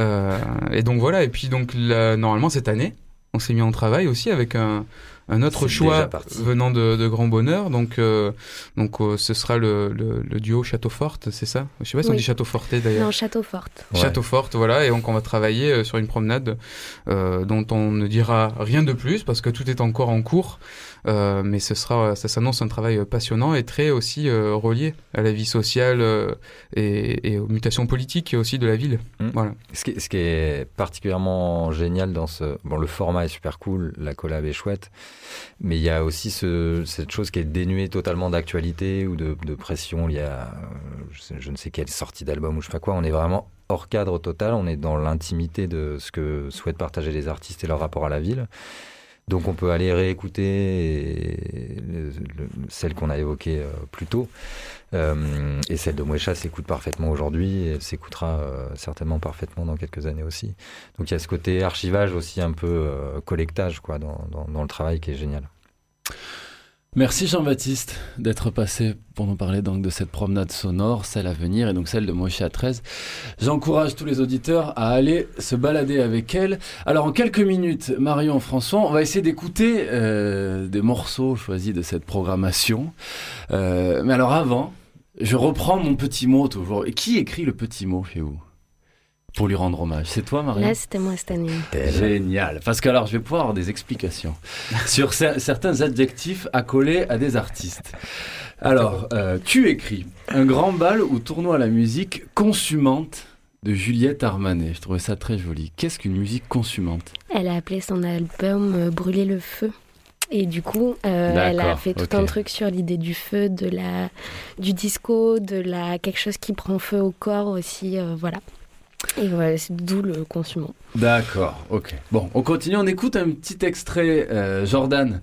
Euh, et donc voilà. Et puis donc là, normalement cette année, on s'est mis en travail aussi avec un un autre choix venant de, de Grand Bonheur, donc euh, donc euh, ce sera le, le, le duo Château Forte, c'est ça? Je sais pas si on dit Château Forte d'ailleurs. Non, Château Forte. Ouais. Château Forte, voilà, et donc on va travailler euh, sur une promenade euh, dont on ne dira rien de plus parce que tout est encore en cours, mais ce sera, ça s'annonce un travail euh, passionnant et très aussi euh, relié à la vie sociale euh, et, et aux mutations politiques aussi de la ville. Mm. Voilà. Ce qui, ce qui est particulièrement génial dans ce... Bon, le format est super cool, la collab est chouette, mais il y a aussi ce, cette chose qui est dénuée totalement d'actualité ou de, de pression liée à euh, je, sais- je ne sais quelle sortie d'album ou je sais pas quoi. On est vraiment hors cadre total, on est dans l'intimité de ce que souhaitent partager les artistes et leur rapport à la ville. Donc on peut aller réécouter le- le- celle qu'on a évoquée euh, plus tôt. Euh, et celle de Mouécha s'écoute parfaitement aujourd'hui et s'écoutera euh, certainement parfaitement dans quelques années aussi. Donc il y a ce côté archivage aussi un peu collectage quoi, dans, dans- dans le travail qui est génial. Merci Jean-Baptiste d'être passé pour nous parler donc de cette promenade sonore, celle à venir et donc celle de Moche à 13. J'encourage tous les auditeurs à aller se balader avec elle. Alors en quelques minutes, Marion, François, on va essayer d'écouter euh, des morceaux choisis de cette programmation. Euh, mais alors avant, je reprends mon petit mot toujours. Qui écrit le petit mot chez vous? Pour lui rendre hommage C'est toi, Marion Là, c'était moi cette année. Génial. Parce que alors, je vais pouvoir avoir des explications sur cer- certains adjectifs accolés à des artistes. Alors, euh, tu écris un grand bal ou tournoi à la musique consumante de Juliette Armanet. Je trouvais ça très joli. Qu'est-ce qu'une musique consumante? Elle a appelé son album euh, Brûler le feu. Et du coup, euh, elle a fait tout un truc sur l'idée du feu, de la, du disco, de la quelque chose qui prend feu au corps aussi, euh, voilà. Et voilà, c'est d'où le consumant. D'accord, ok. Bon, on continue. On écoute un petit extrait, euh, Jordan,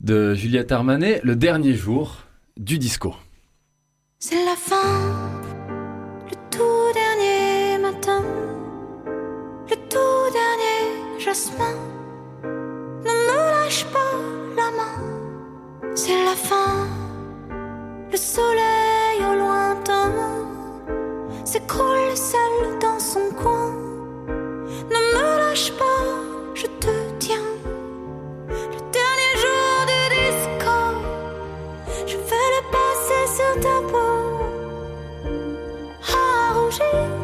de Juliette Armanet, le dernier jour du disco. C'est la fin, le tout dernier matin, le tout dernier jasmin. Ne me lâche pas la main, c'est la fin, le soleil au lointain s'écroule seul dans son coin. Ne me lâche pas, je te tiens. Le dernier jour du disco. Je vais le passer sur ta peau à rougir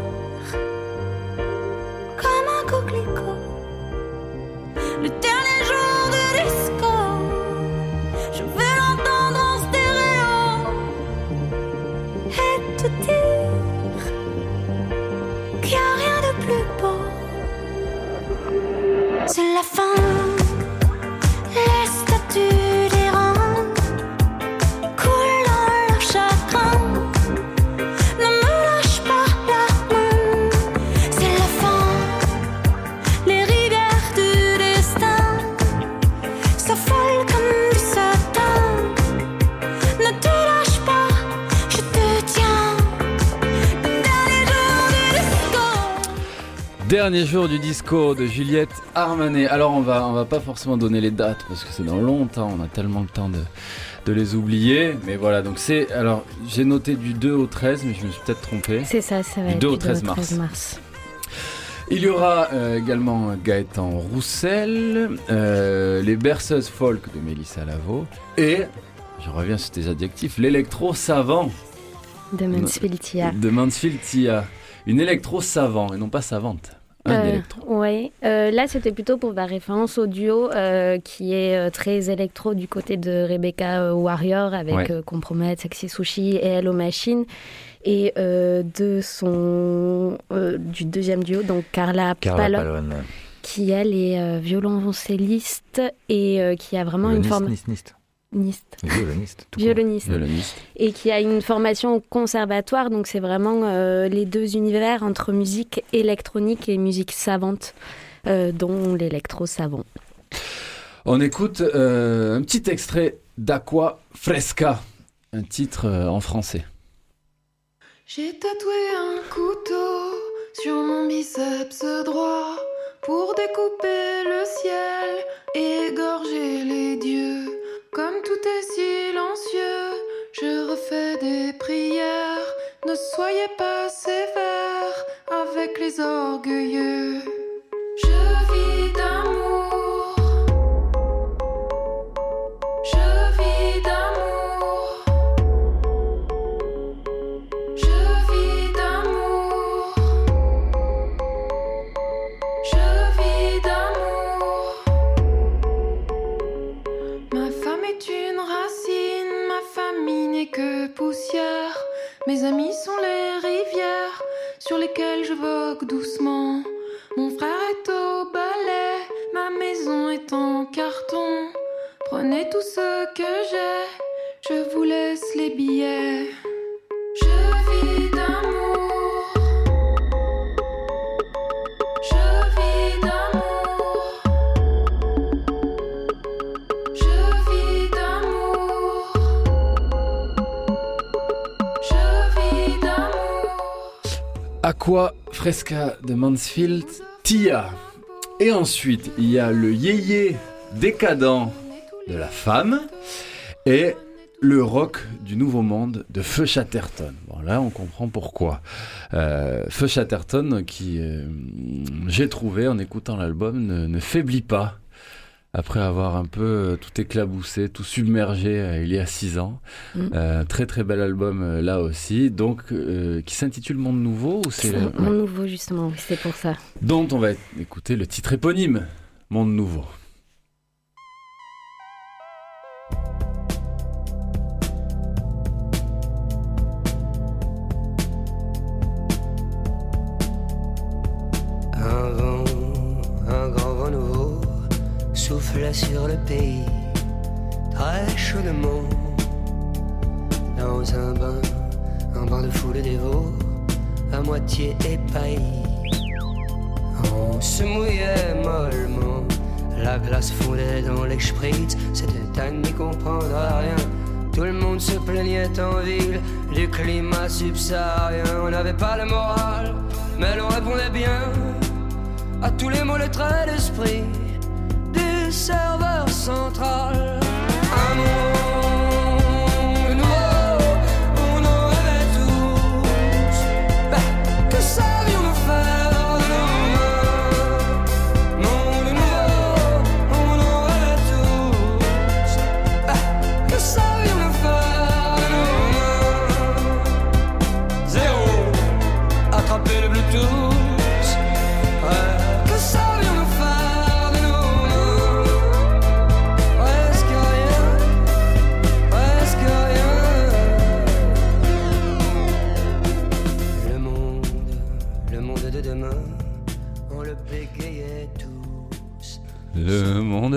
Dernier jour du disco de Juliette Armanet. Alors on va on va pas forcément donner les dates parce que c'est dans longtemps, on a tellement le temps de, de les oublier. Mais voilà, donc c'est alors j'ai noté du 2 au 13, mais je me suis peut-être trompé. C'est ça, ça va Du être 2 au du 13 mars. Il y aura euh, également Gaëtan Roussel, euh, les berceuses folk de Mélissa Lavo et je reviens sur tes adjectifs, l'électro savant De Mansfield Tia. de Mansfield Tia. Une électro savant et non pas savante. Un Euh, électro. ouais, Euh, là c'était plutôt pour la référence au duo euh, qui est euh, très électro du côté de Rebecca Warrior avec Ouais. Compromet, Sexy Sushi et Hello Machine et euh, de son euh, du deuxième duo donc Carla, Carla Palon, Palone. qui elle est euh, violoncelliste et euh, qui a vraiment une Violoniste, forme niste, niste. Niste. Violoniste. violoniste Violoniste. et qui a une formation au conservatoire. Donc c'est vraiment euh, les deux univers entre musique électronique et musique savante, euh, dont l'électro savant. On écoute euh, un petit extrait d'Aqua Fresca, un titre euh, en français. J'ai tatoué un couteau sur mon biceps droit pour découper le ciel et égorger les dieux. Comme tout est silencieux, je refais des prières. Ne soyez pas sévères avec les orgueilleux. Sont les rivières sur lesquelles je vogue doucement. Mon frère est au balai, ma maison est en carton. Prenez tout ce que j'ai, je vous laisse les billets. Aqua Fresca de Mansfield, Tia. Et ensuite, il y a le yéyé décadent de la femme et le rock du nouveau monde de Feu Chatterton. Bon là, on comprend pourquoi. Euh, Feu Chatterton, qui euh, j'ai trouvé en écoutant l'album, ne, ne faiblit pas. Après avoir un peu euh, tout éclaboussé, tout submergé euh, il y a six ans. Mm. Euh, très très bel album là aussi, donc euh, qui s'intitule Monde Nouveau ou c'est C'est le- mon ouais. nouveau, justement, c'est pour ça. dont on va écouter le titre éponyme, Monde Nouveau. Sur le pays, très chaudement. Dans un bain, un bain de foule dévot, à moitié épaillis. On se mouillait mollement, la glace fondait dans les spritz, c'était à n'y comprendre rien. Tout le monde se plaignait en ville du climat subsaharien. On n'avait pas le moral, mais l'on répondait bien à tous les mots, les traits d'esprit du serveur central. Un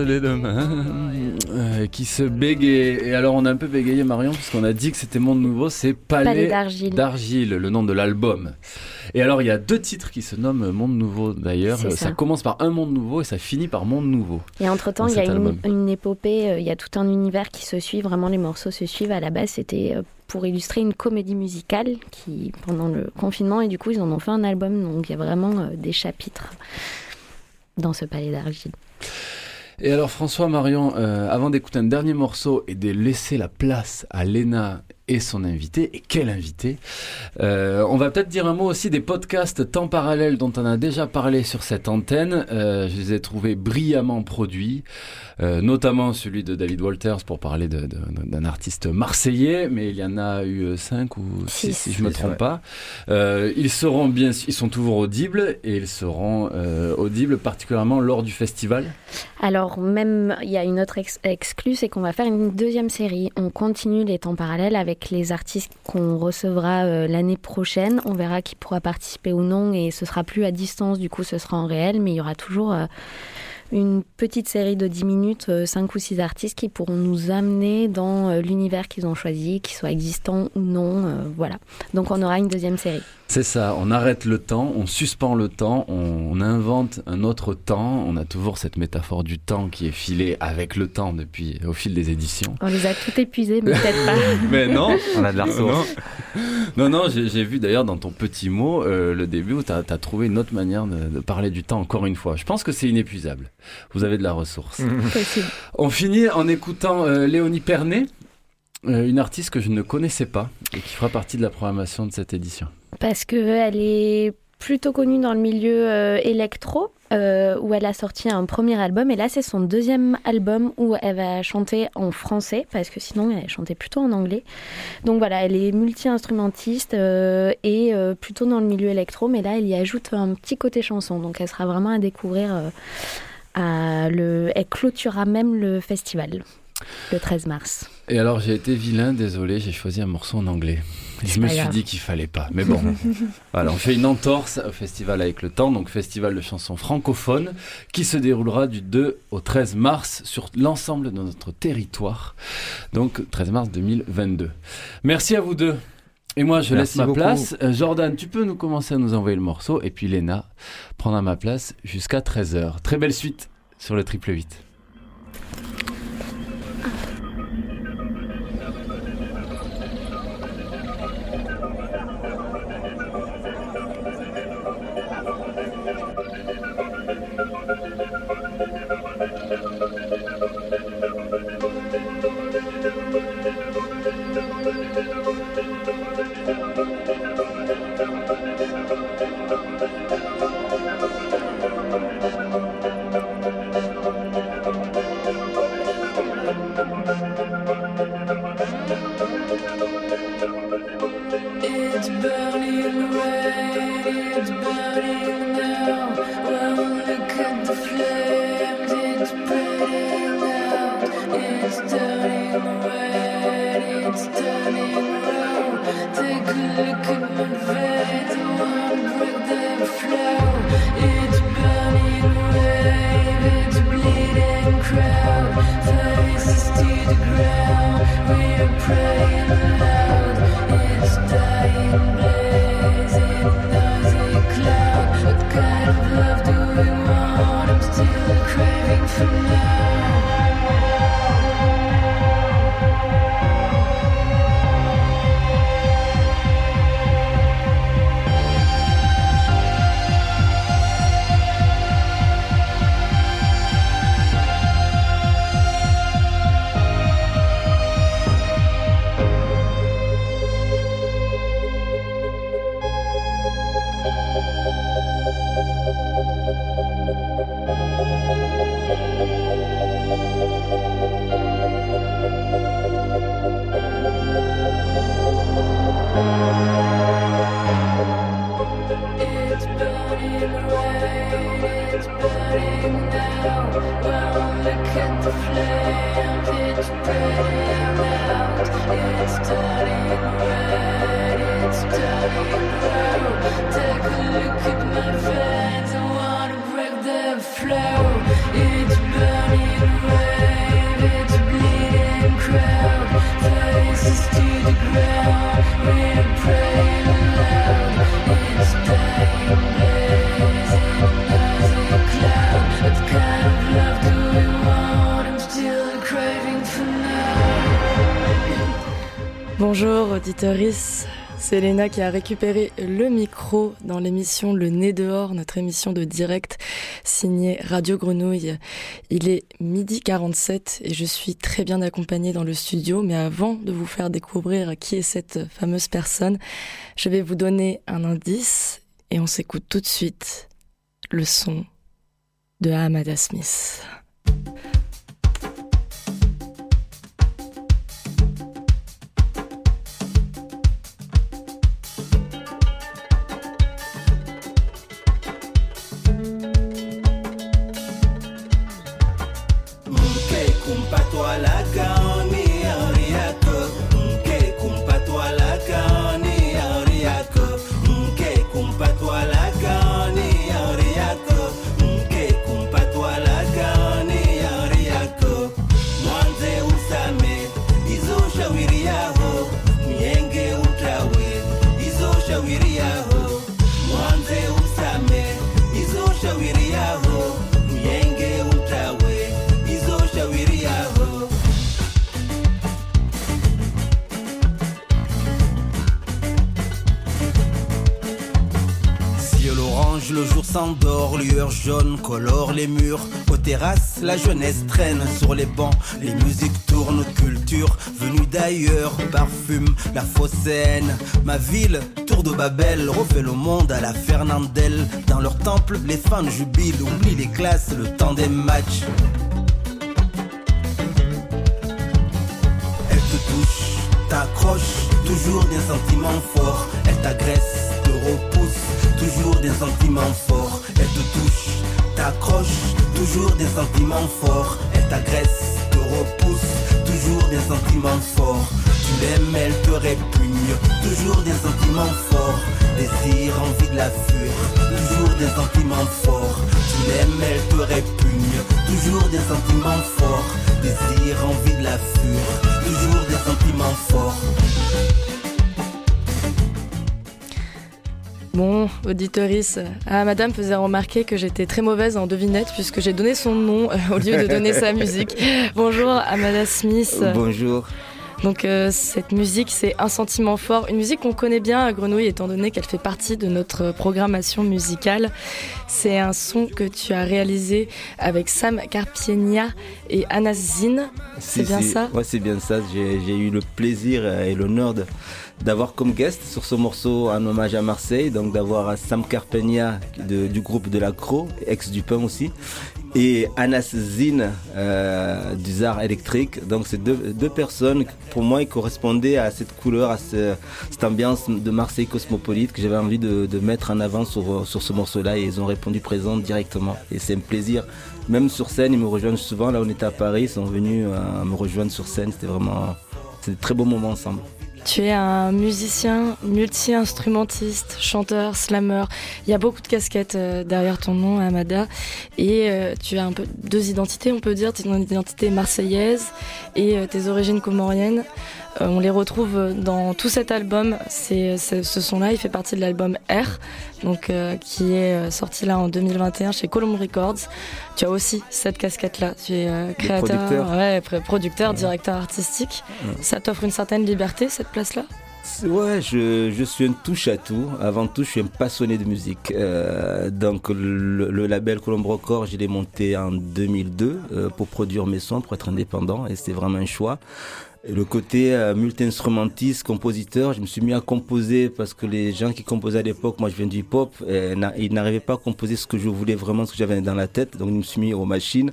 Le monde des demain euh, qui se bégaye. Et alors on a un peu bégayé Marion puisqu'on a dit que c'était Monde Nouveau, c'est Palais, Palais d'Argile. le nom de l'album. Et alors il y a deux titres qui se nomment Monde Nouveau d'ailleurs. Ça. Ça commence par Un Monde Nouveau et ça finit par Monde Nouveau. Et entre-temps, il y a une, épopée, euh, il y a tout un univers qui se suit, vraiment les morceaux se suivent. À la base, c'était euh, pour illustrer une comédie musicale qui, pendant le confinement, et du coup, ils en ont fait un album. Donc, il y a vraiment euh, des chapitres dans ce palais d'argile. Et alors François Marion, euh, avant d'écouter un dernier morceau et de laisser la place à Léna et son invité, et quel invité, euh, on va peut-être dire un mot aussi des podcasts temps parallèle dont on a déjà parlé sur cette antenne. Euh, je les ai trouvés brillamment produits, euh, notamment celui de David Walters pour parler de- de- d'un artiste marseillais, mais il y en a eu euh, cinq ou six, Six. si je me Six, trompe pas. Euh, ils seront bien, ils sont toujours audibles et ils seront euh, audibles particulièrement lors du festival. Alors, même, il y a une autre ex- exclue, c'est qu'on va faire une deuxième série. On continue les temps parallèles avec les artistes qu'on recevra euh, l'année prochaine. On verra qui pourra participer ou non et ce sera plus à distance, du coup, ce sera en réel, mais il y aura toujours euh, une petite série de 10 minutes, 5 ou 6 artistes qui pourront nous amener dans euh, l'univers qu'ils ont choisi, qu'il soit existant ou non. euh, voilà. Donc, on aura une deuxième série. C'est ça, on arrête le temps, on suspend le temps, on invente un autre temps. On a toujours cette métaphore du temps qui est filée avec le temps depuis au fil des éditions. On les a toutes épuisées, mais peut-être pas. Mais non, On a de la ressource. non, non, j'ai j'ai vu d'ailleurs dans ton petit mot euh, le début où tu as, trouvé une autre manière de, de parler du temps encore une fois. Je pense que c'est inépuisable. Vous avez de la ressource. Possible. On finit en écoutant euh, Léonie Pernet, euh, une artiste que je ne connaissais pas et qui fera partie de la programmation de cette édition. Parce qu'elle est plutôt connue dans le milieu euh, électro, euh, où elle a sorti un premier album. Et là, c'est son deuxième album où elle va chanter en français, parce que sinon, elle chantait plutôt en anglais. Donc voilà, elle est multi-instrumentiste euh, et euh, plutôt dans le milieu électro, mais là, elle y ajoute un petit côté chanson. Donc elle sera vraiment à découvrir. euh. Elle clôturera même le festival le 13 mars. Et alors j'ai été vilain, désolé, j'ai choisi un morceau en anglais. Je me suis grave. dit qu'il fallait pas. Mais bon, voilà, on fait une entorse au festival avec le temps, donc festival de chansons francophones, qui se déroulera du 2 au 13 mars sur l'ensemble de notre territoire. Donc 13 mars 2022. Merci à vous deux. Et moi, je Merci laisse ma beaucoup. place. Euh, Jordan, tu peux nous commencer à nous envoyer le morceau. Et puis Léna prendra ma place jusqu'à 13h. Très belle suite sur le triple 8. Auditoris, c'est Léna qui a récupéré le micro dans l'émission Le Nez dehors, notre émission de direct signée Radio Grenouille. Il est midi 47 et je suis très bien accompagnée dans le studio, mais avant de vous faire découvrir qui est cette fameuse personne, je vais vous donner un indice et on s'écoute tout de suite le son de Hamada Smith. La jeunesse traîne sur les bancs. Les musiques tournent, culture venue d'ailleurs. Parfume la fausse scène. Ma ville, tour de Babel, refait le monde à la Fernandelle. Dans leur temple, les fans jubilent, oublient les classes, le temps des matchs. Elle te touche, t'accroche, toujours des sentiments forts. Elle t'agresse, te repousse, toujours des sentiments forts. Elle te touche, t'accroche, toujours des sentiments forts. Elle t'agresse, te repousse, toujours des sentiments forts. Tu l'aimes, elle te répugne, toujours des sentiments forts. Désir, envie de la fuir, toujours des sentiments forts. Tu l'aimes, elle te répugne, toujours des sentiments forts. Désir, envie de la fuir, toujours des sentiments forts. Bon, auditoris, ah, madame faisait remarquer que j'étais très mauvaise en devinette puisque j'ai donné son nom euh, au lieu de donner sa musique. Bonjour, Amada Smith. Bonjour. Donc euh, cette musique, c'est un sentiment fort, une musique qu'on connaît bien à Grenouille étant donné qu'elle fait partie de notre programmation musicale. C'est un son que tu as réalisé avec Sam Carpienia et Anas Zine. C'est Si, bien si. ça? Ouais, c'est bien ça. J'ai eu le plaisir euh, et l'honneur de- d'avoir comme guest sur ce morceau un hommage à Marseille, donc d'avoir Sam Carpegna de- du groupe de la Cro, ex du Pain aussi, et Anas Zine euh, du Zar électrique. Donc c'est deux, deux personnes pour moi ils correspondaient à cette couleur, à ce- cette ambiance de Marseille cosmopolite que j'avais envie de, mettre en avant sur, sur ce morceau-là et ils ont répondu présent directement. Et c'est un plaisir. Même sur scène, ils me rejoignent souvent. Là, on était à Paris, ils sont venus euh, me rejoindre sur scène. C'était vraiment, c'est très beaux moments ensemble. Tu es un musicien multi-instrumentiste, chanteur, slammer. Il y a beaucoup de casquettes euh, derrière ton nom, Amada. Et euh, tu as un peu deux identités, on peut dire. Tu as une identité marseillaise et euh, tes origines comoriennes. Euh, on les retrouve dans tout cet album. C'est, c'est- ce son-là, il fait partie de l'album R, donc euh, qui est euh, sorti là en 2021 chez Column Records. Tu as aussi cette casquette-là. Tu es euh, créateur, producteur. ouais, pr- producteur, directeur artistique. Ouais. Ça t'offre une certaine liberté cette place-là? Ouais, je, je suis un touche à tout. Avant tout, je suis un passionné de musique. Euh, donc, le, le label Colombo Records, je l'ai monté en 2002 euh, pour produire mes sons, pour être indépendant, et c'était vraiment un choix. Le côté euh, multi-instrumentiste, compositeur, je me suis mis à composer parce que les gens qui composaient à l'époque, moi je viens du hip-hop, ils n'arrivaient pas à composer ce que je voulais vraiment, ce que j'avais dans la tête. Donc je me suis mis aux machines.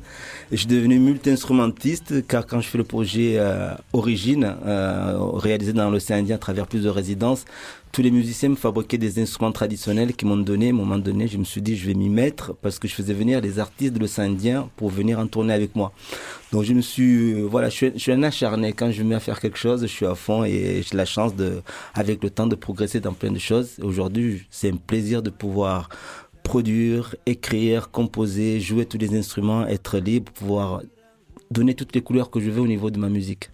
Je suis devenu multi-instrumentiste car quand je fais le projet euh, Origine, euh, réalisé dans l'océan Indien à travers plusieurs résidences, tous les musiciens me fabriquaient des instruments traditionnels qui m'ont donné. À un moment donné, je me suis dit, je vais m'y mettre parce que je faisais venir des artistes de l'océan Indien pour venir en tourner avec moi. Donc je me suis, euh, voilà, je suis, un acharné. Quand je me mets à faire quelque chose, je suis à fond et j'ai la chance de, avec le temps, de progresser dans plein de choses. Aujourd'hui, c'est un plaisir de pouvoir produire, écrire, composer, jouer tous les instruments, être libre, pouvoir donner toutes les couleurs que je veux au niveau de ma musique.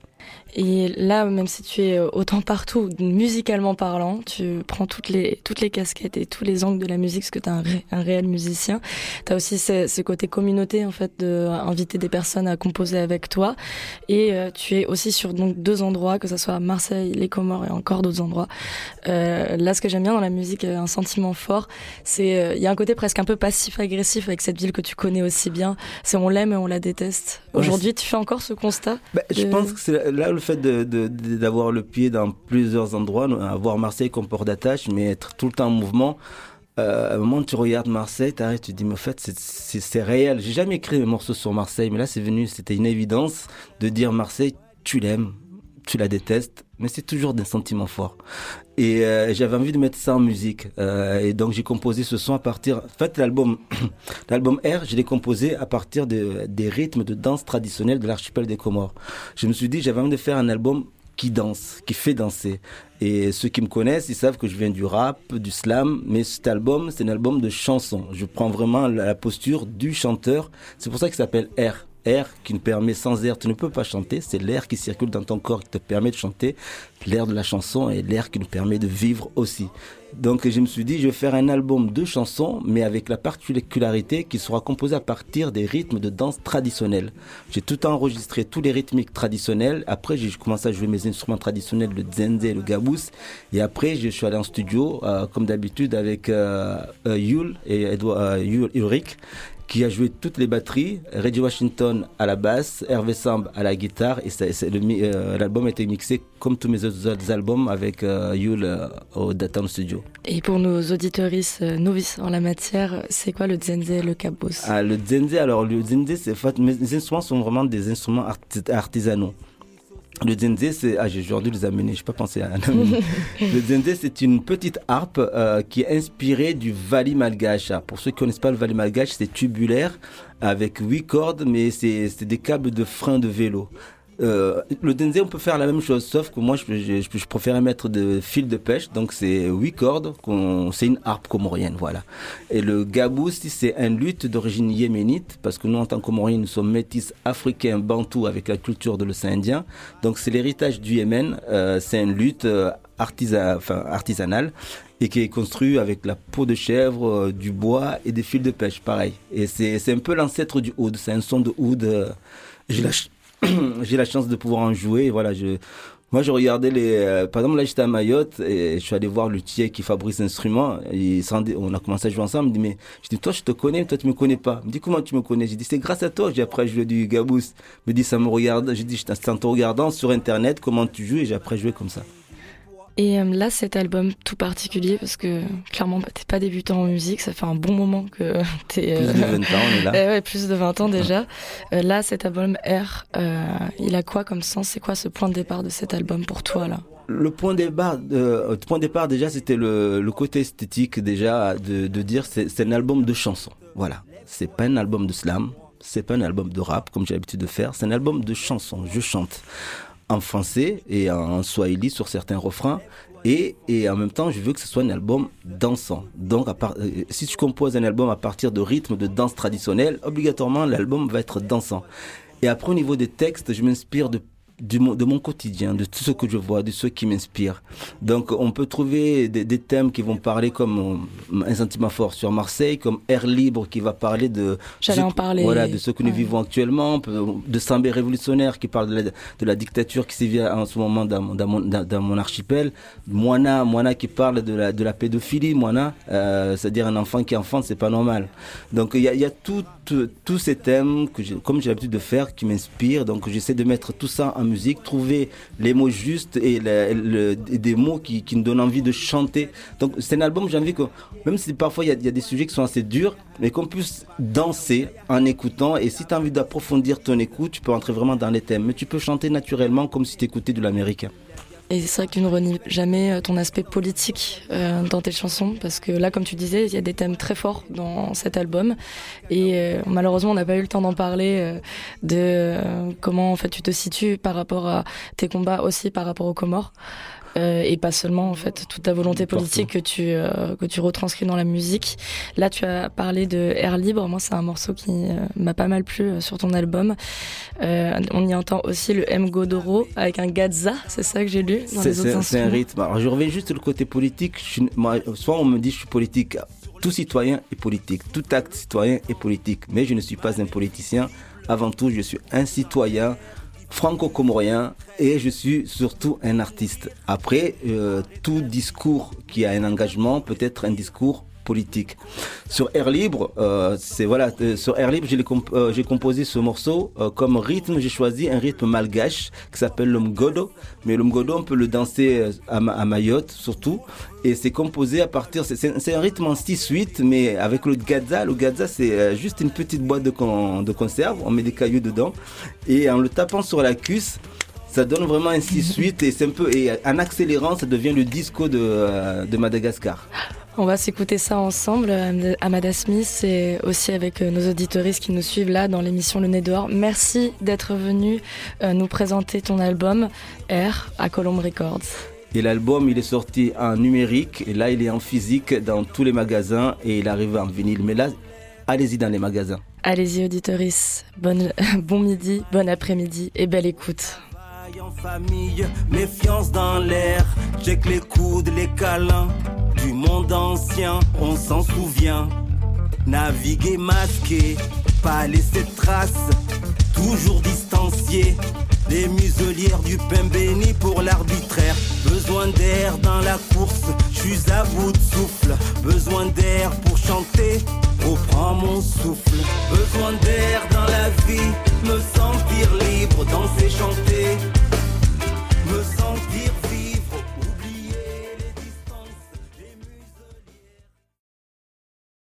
Et là, même si tu es euh, autant partout, musicalement parlant, tu prends toutes les, toutes les casquettes et tous les angles de la musique, parce que tu es un, ré- un réel musicien. Tu as aussi ce, ce côté communauté, en fait, de inviter des personnes à composer avec toi. Et euh, tu es aussi sur donc deux endroits, que ce soit Marseille, les Comores et encore d'autres endroits. Euh, là, ce que j'aime bien dans la musique, euh, un sentiment fort, c'est euh, il y a un côté presque un peu passif-agressif avec cette ville que tu connais aussi bien. C'est on l'aime et on la déteste. Aujourd'hui, tu fais encore ce constat Ben, Je pense que c'est là le fait d'avoir le pied dans plusieurs endroits, avoir Marseille comme port d'attache, mais être tout le temps en mouvement. Euh, à un moment, tu regardes Marseille, t'arrêtes, tu dis, mais en fait, c'est réel. J'ai jamais écrit un morceau sur Marseille, mais là, c'est venu, c'était une évidence de dire Marseille, tu l'aimes, tu la détestes, mais c'est toujours des sentiments forts. Et euh, j'avais envie de mettre ça en musique. Euh, et donc j'ai composé ce son à partir. En fait, l'album, l'album R, je l'ai composé à partir de, des rythmes de danse traditionnels de l'archipel des Comores. Je me suis dit, j'avais envie de faire un album qui danse, qui fait danser. Et ceux qui me connaissent, ils savent que je viens du rap, du slam, mais cet album, c'est un album de chansons. Je prends vraiment la la posture du chanteur. C'est pour ça qu'il s'appelle R. Air qui nous permet, sans air, tu ne peux pas chanter. C'est l'air qui circule dans ton corps qui te permet de chanter. L'air de la chanson et l'air qui nous permet de vivre aussi. Donc je me suis dit, je vais faire un album de chansons, mais avec la particularité qui sera composé à partir des rythmes de danse traditionnels. J'ai tout enregistré, tous les rythmiques traditionnels. Après, j'ai commencé à jouer mes instruments traditionnels, le dzenze le gabous. Et après, je suis allé en studio, euh, comme d'habitude, avec euh, euh, Yul et Edouard, Ulrich qui a joué toutes les batteries, Reggie Washington à la basse, Hervé Samb à la guitare, et euh, l'album a été mixé comme tous mes autres albums avec euh, Yul euh, au Datan Studio. Et pour nos auditeuristes euh, novices en la matière, c'est quoi le dzenze et le kabos Ah, le dzenze, alors le dzenze, c'est fait, mes instruments sont vraiment des instruments arti- artisanaux. Le dzenze, c'est. Ah, j'ai dû les amener, je n'ai pas pensé à Le dzenze, c'est une petite harpe euh, qui est inspirée du vali malgache. Pour ceux qui ne connaissent pas le vali malgache, c'est tubulaire avec huit cordes, mais c'est c'est des câbles de frein de vélo. Euh, le denzé, on peut faire la même chose, sauf que moi, je, je, je, je préfère mettre de fil de pêche, donc c'est huit cordes, c'est une harpe comorienne, voilà. Et le gabou, si c'est un luth d'origine yéménite, parce que nous, en tant que comoriens, nous sommes métis africains, bantous, avec la culture de l'océan Indien. Donc c'est l'héritage du Yémen, euh, c'est un luth euh, artisa, enfin, artisanal et qui est construit avec la peau de chèvre, du bois et des fils de pêche, pareil. Et c'est un peu l'ancêtre du oud, c'est un son de oud. la, ch- j'ai la chance de pouvoir en jouer. Voilà, je, Moi, je regardais les. euh, par exemple, là, j'étais à Mayotte et je suis allé voir le luthier qui fabrique l'instrument. On a commencé à jouer ensemble. Il dit, mais je dis, toi, je te connais, toi, tu me connais pas. Il me dit, comment tu me connais? J'ai dit, c'est grâce à toi. J'ai après joué du gabous. Il me dit, ça me regarde. J'ai dit, c'est en te regardant sur Internet comment tu joues et j'ai après joué comme ça. Et euh, là, cet album tout particulier, parce que clairement, bah, t'es pas débutant en musique, ça fait un bon moment que t'es... Plus de 20 ans, on est là. Eh ouais, plus de 20 ans déjà. Euh, là, cet album R, euh, il a quoi comme sens? C'est quoi ce point de départ de cet album pour toi, là? Le point de départ, euh, le point de départ déjà, c'était le, le côté esthétique déjà de, de dire c'est c'est un album de chansons. Voilà, c'est pas un album de slam, c'est pas un album de rap comme j'ai l'habitude de faire, c'est un album de chansons. Je chante en français et en swahili sur certains refrains. Et, et en même temps, je veux que ce soit un album dansant. Donc, euh, si tu composes un album à partir de rythmes de danse traditionnelle, obligatoirement, l'album va être dansant. Et après, au niveau des textes, je m'inspire de, du de mon quotidien, de tout ce que je vois, de ce qui m'inspire. Donc, on peut trouver des, des thèmes qui vont parler comme euh, un sentiment fort sur Marseille, comme Air Libre qui va parler de, ce- en parler. Voilà, de ce que nous Ouais. vivons actuellement, de Sambé révolutionnaire qui parle de la, de la dictature qui sévit en ce moment dans, dans mon, dans, dans mon archipel, Moana, Moana qui parle de la, de la pédophilie, Moana, euh, c'est-à-dire un enfant qui enfante, c'est pas normal. Donc il y a, y a tous ces thèmes que comme j'ai l'habitude de faire qui m'inspirent, donc j'essaie de mettre tout ça en musique, trouver les mots justes et, des mots qui, nous donnent envie de chanter. Donc c'est un album, j'ai envie que, même si parfois il y y a des sujets qui sont assez durs, mais qu'on puisse danser en écoutant. Et si tu as envie d'approfondir ton écoute, tu peux entrer vraiment dans les thèmes. Mais tu peux chanter naturellement comme si tu écoutais de l'américain. Et c'est vrai que tu ne renies jamais euh, ton aspect politique euh, dans tes chansons, parce que là, comme tu disais, il y a des thèmes très forts dans cet album. Et euh, malheureusement, on n'a pas eu le temps d'en parler, de comment en fait tu te situes par rapport à tes combats aussi par rapport aux Comores. Euh, et pas seulement en fait toute ta volonté politique que tu euh, que tu retranscris dans la musique. Là, tu as parlé de Air Libre. Moi, c'est un morceau qui euh, m'a pas mal plu sur ton album. On y entend aussi le M Godoro avec un gadza. C'est ça que j'ai lu dans C'est les autres c'est- un rythme. Alors je reviens juste sur le côté politique. Je suis- moi, soit on me dit que je suis politique. Tout citoyen est politique. Tout acte citoyen est politique. Mais je ne suis pas un politicien. Avant tout, je suis un citoyen franco-comorien et je suis surtout un artiste. Après, euh, tout discours qui a un engagement peut être un discours Sur Air Libre, euh, c'est voilà, euh, sur Air Libre, j'ai euh, composé ce morceau comme rythme. J'ai choisi un rythme malgache qui s'appelle le mgodo. Mais le mgodo, on peut le danser à, Ma- à Mayotte surtout. Et c'est composé à partir, c'est- un rythme en 6-8, mais avec le gadza. Le gadza, c'est juste une petite boîte de, con- de conserve. On met des cailloux dedans et en le tapant sur la cuisse. Ça donne vraiment un 6-8 et c'est un peu et en accélérant, ça devient le disco de Madagascar. On va s'écouter ça ensemble, Amada Smith, et aussi avec euh, nos auditoristes qui nous suivent là dans l'émission Le Nez dehors. Merci d'être venu euh, nous présenter ton album R à Colombe Records. Et l'album, il est sorti en numérique et là, il est en physique dans tous les magasins et il arrive en vinyle. Mais là, allez-y dans les magasins. Allez-y, auditoristes. Bonne, bon midi, bon après-midi et belle écoute famille, méfiance dans l'air, check les coudes, les câlins. Du monde ancien, on s'en souvient. Naviguer masqué, pas laisser de traces, toujours distancié. Des muselières du pain béni pour l'arbitraire. Besoin d'air dans la course, je suis à bout de souffle. Besoin d'air pour chanter, reprends mon souffle. Besoin d'air dans la vie, me sentir libre, danser, chanter.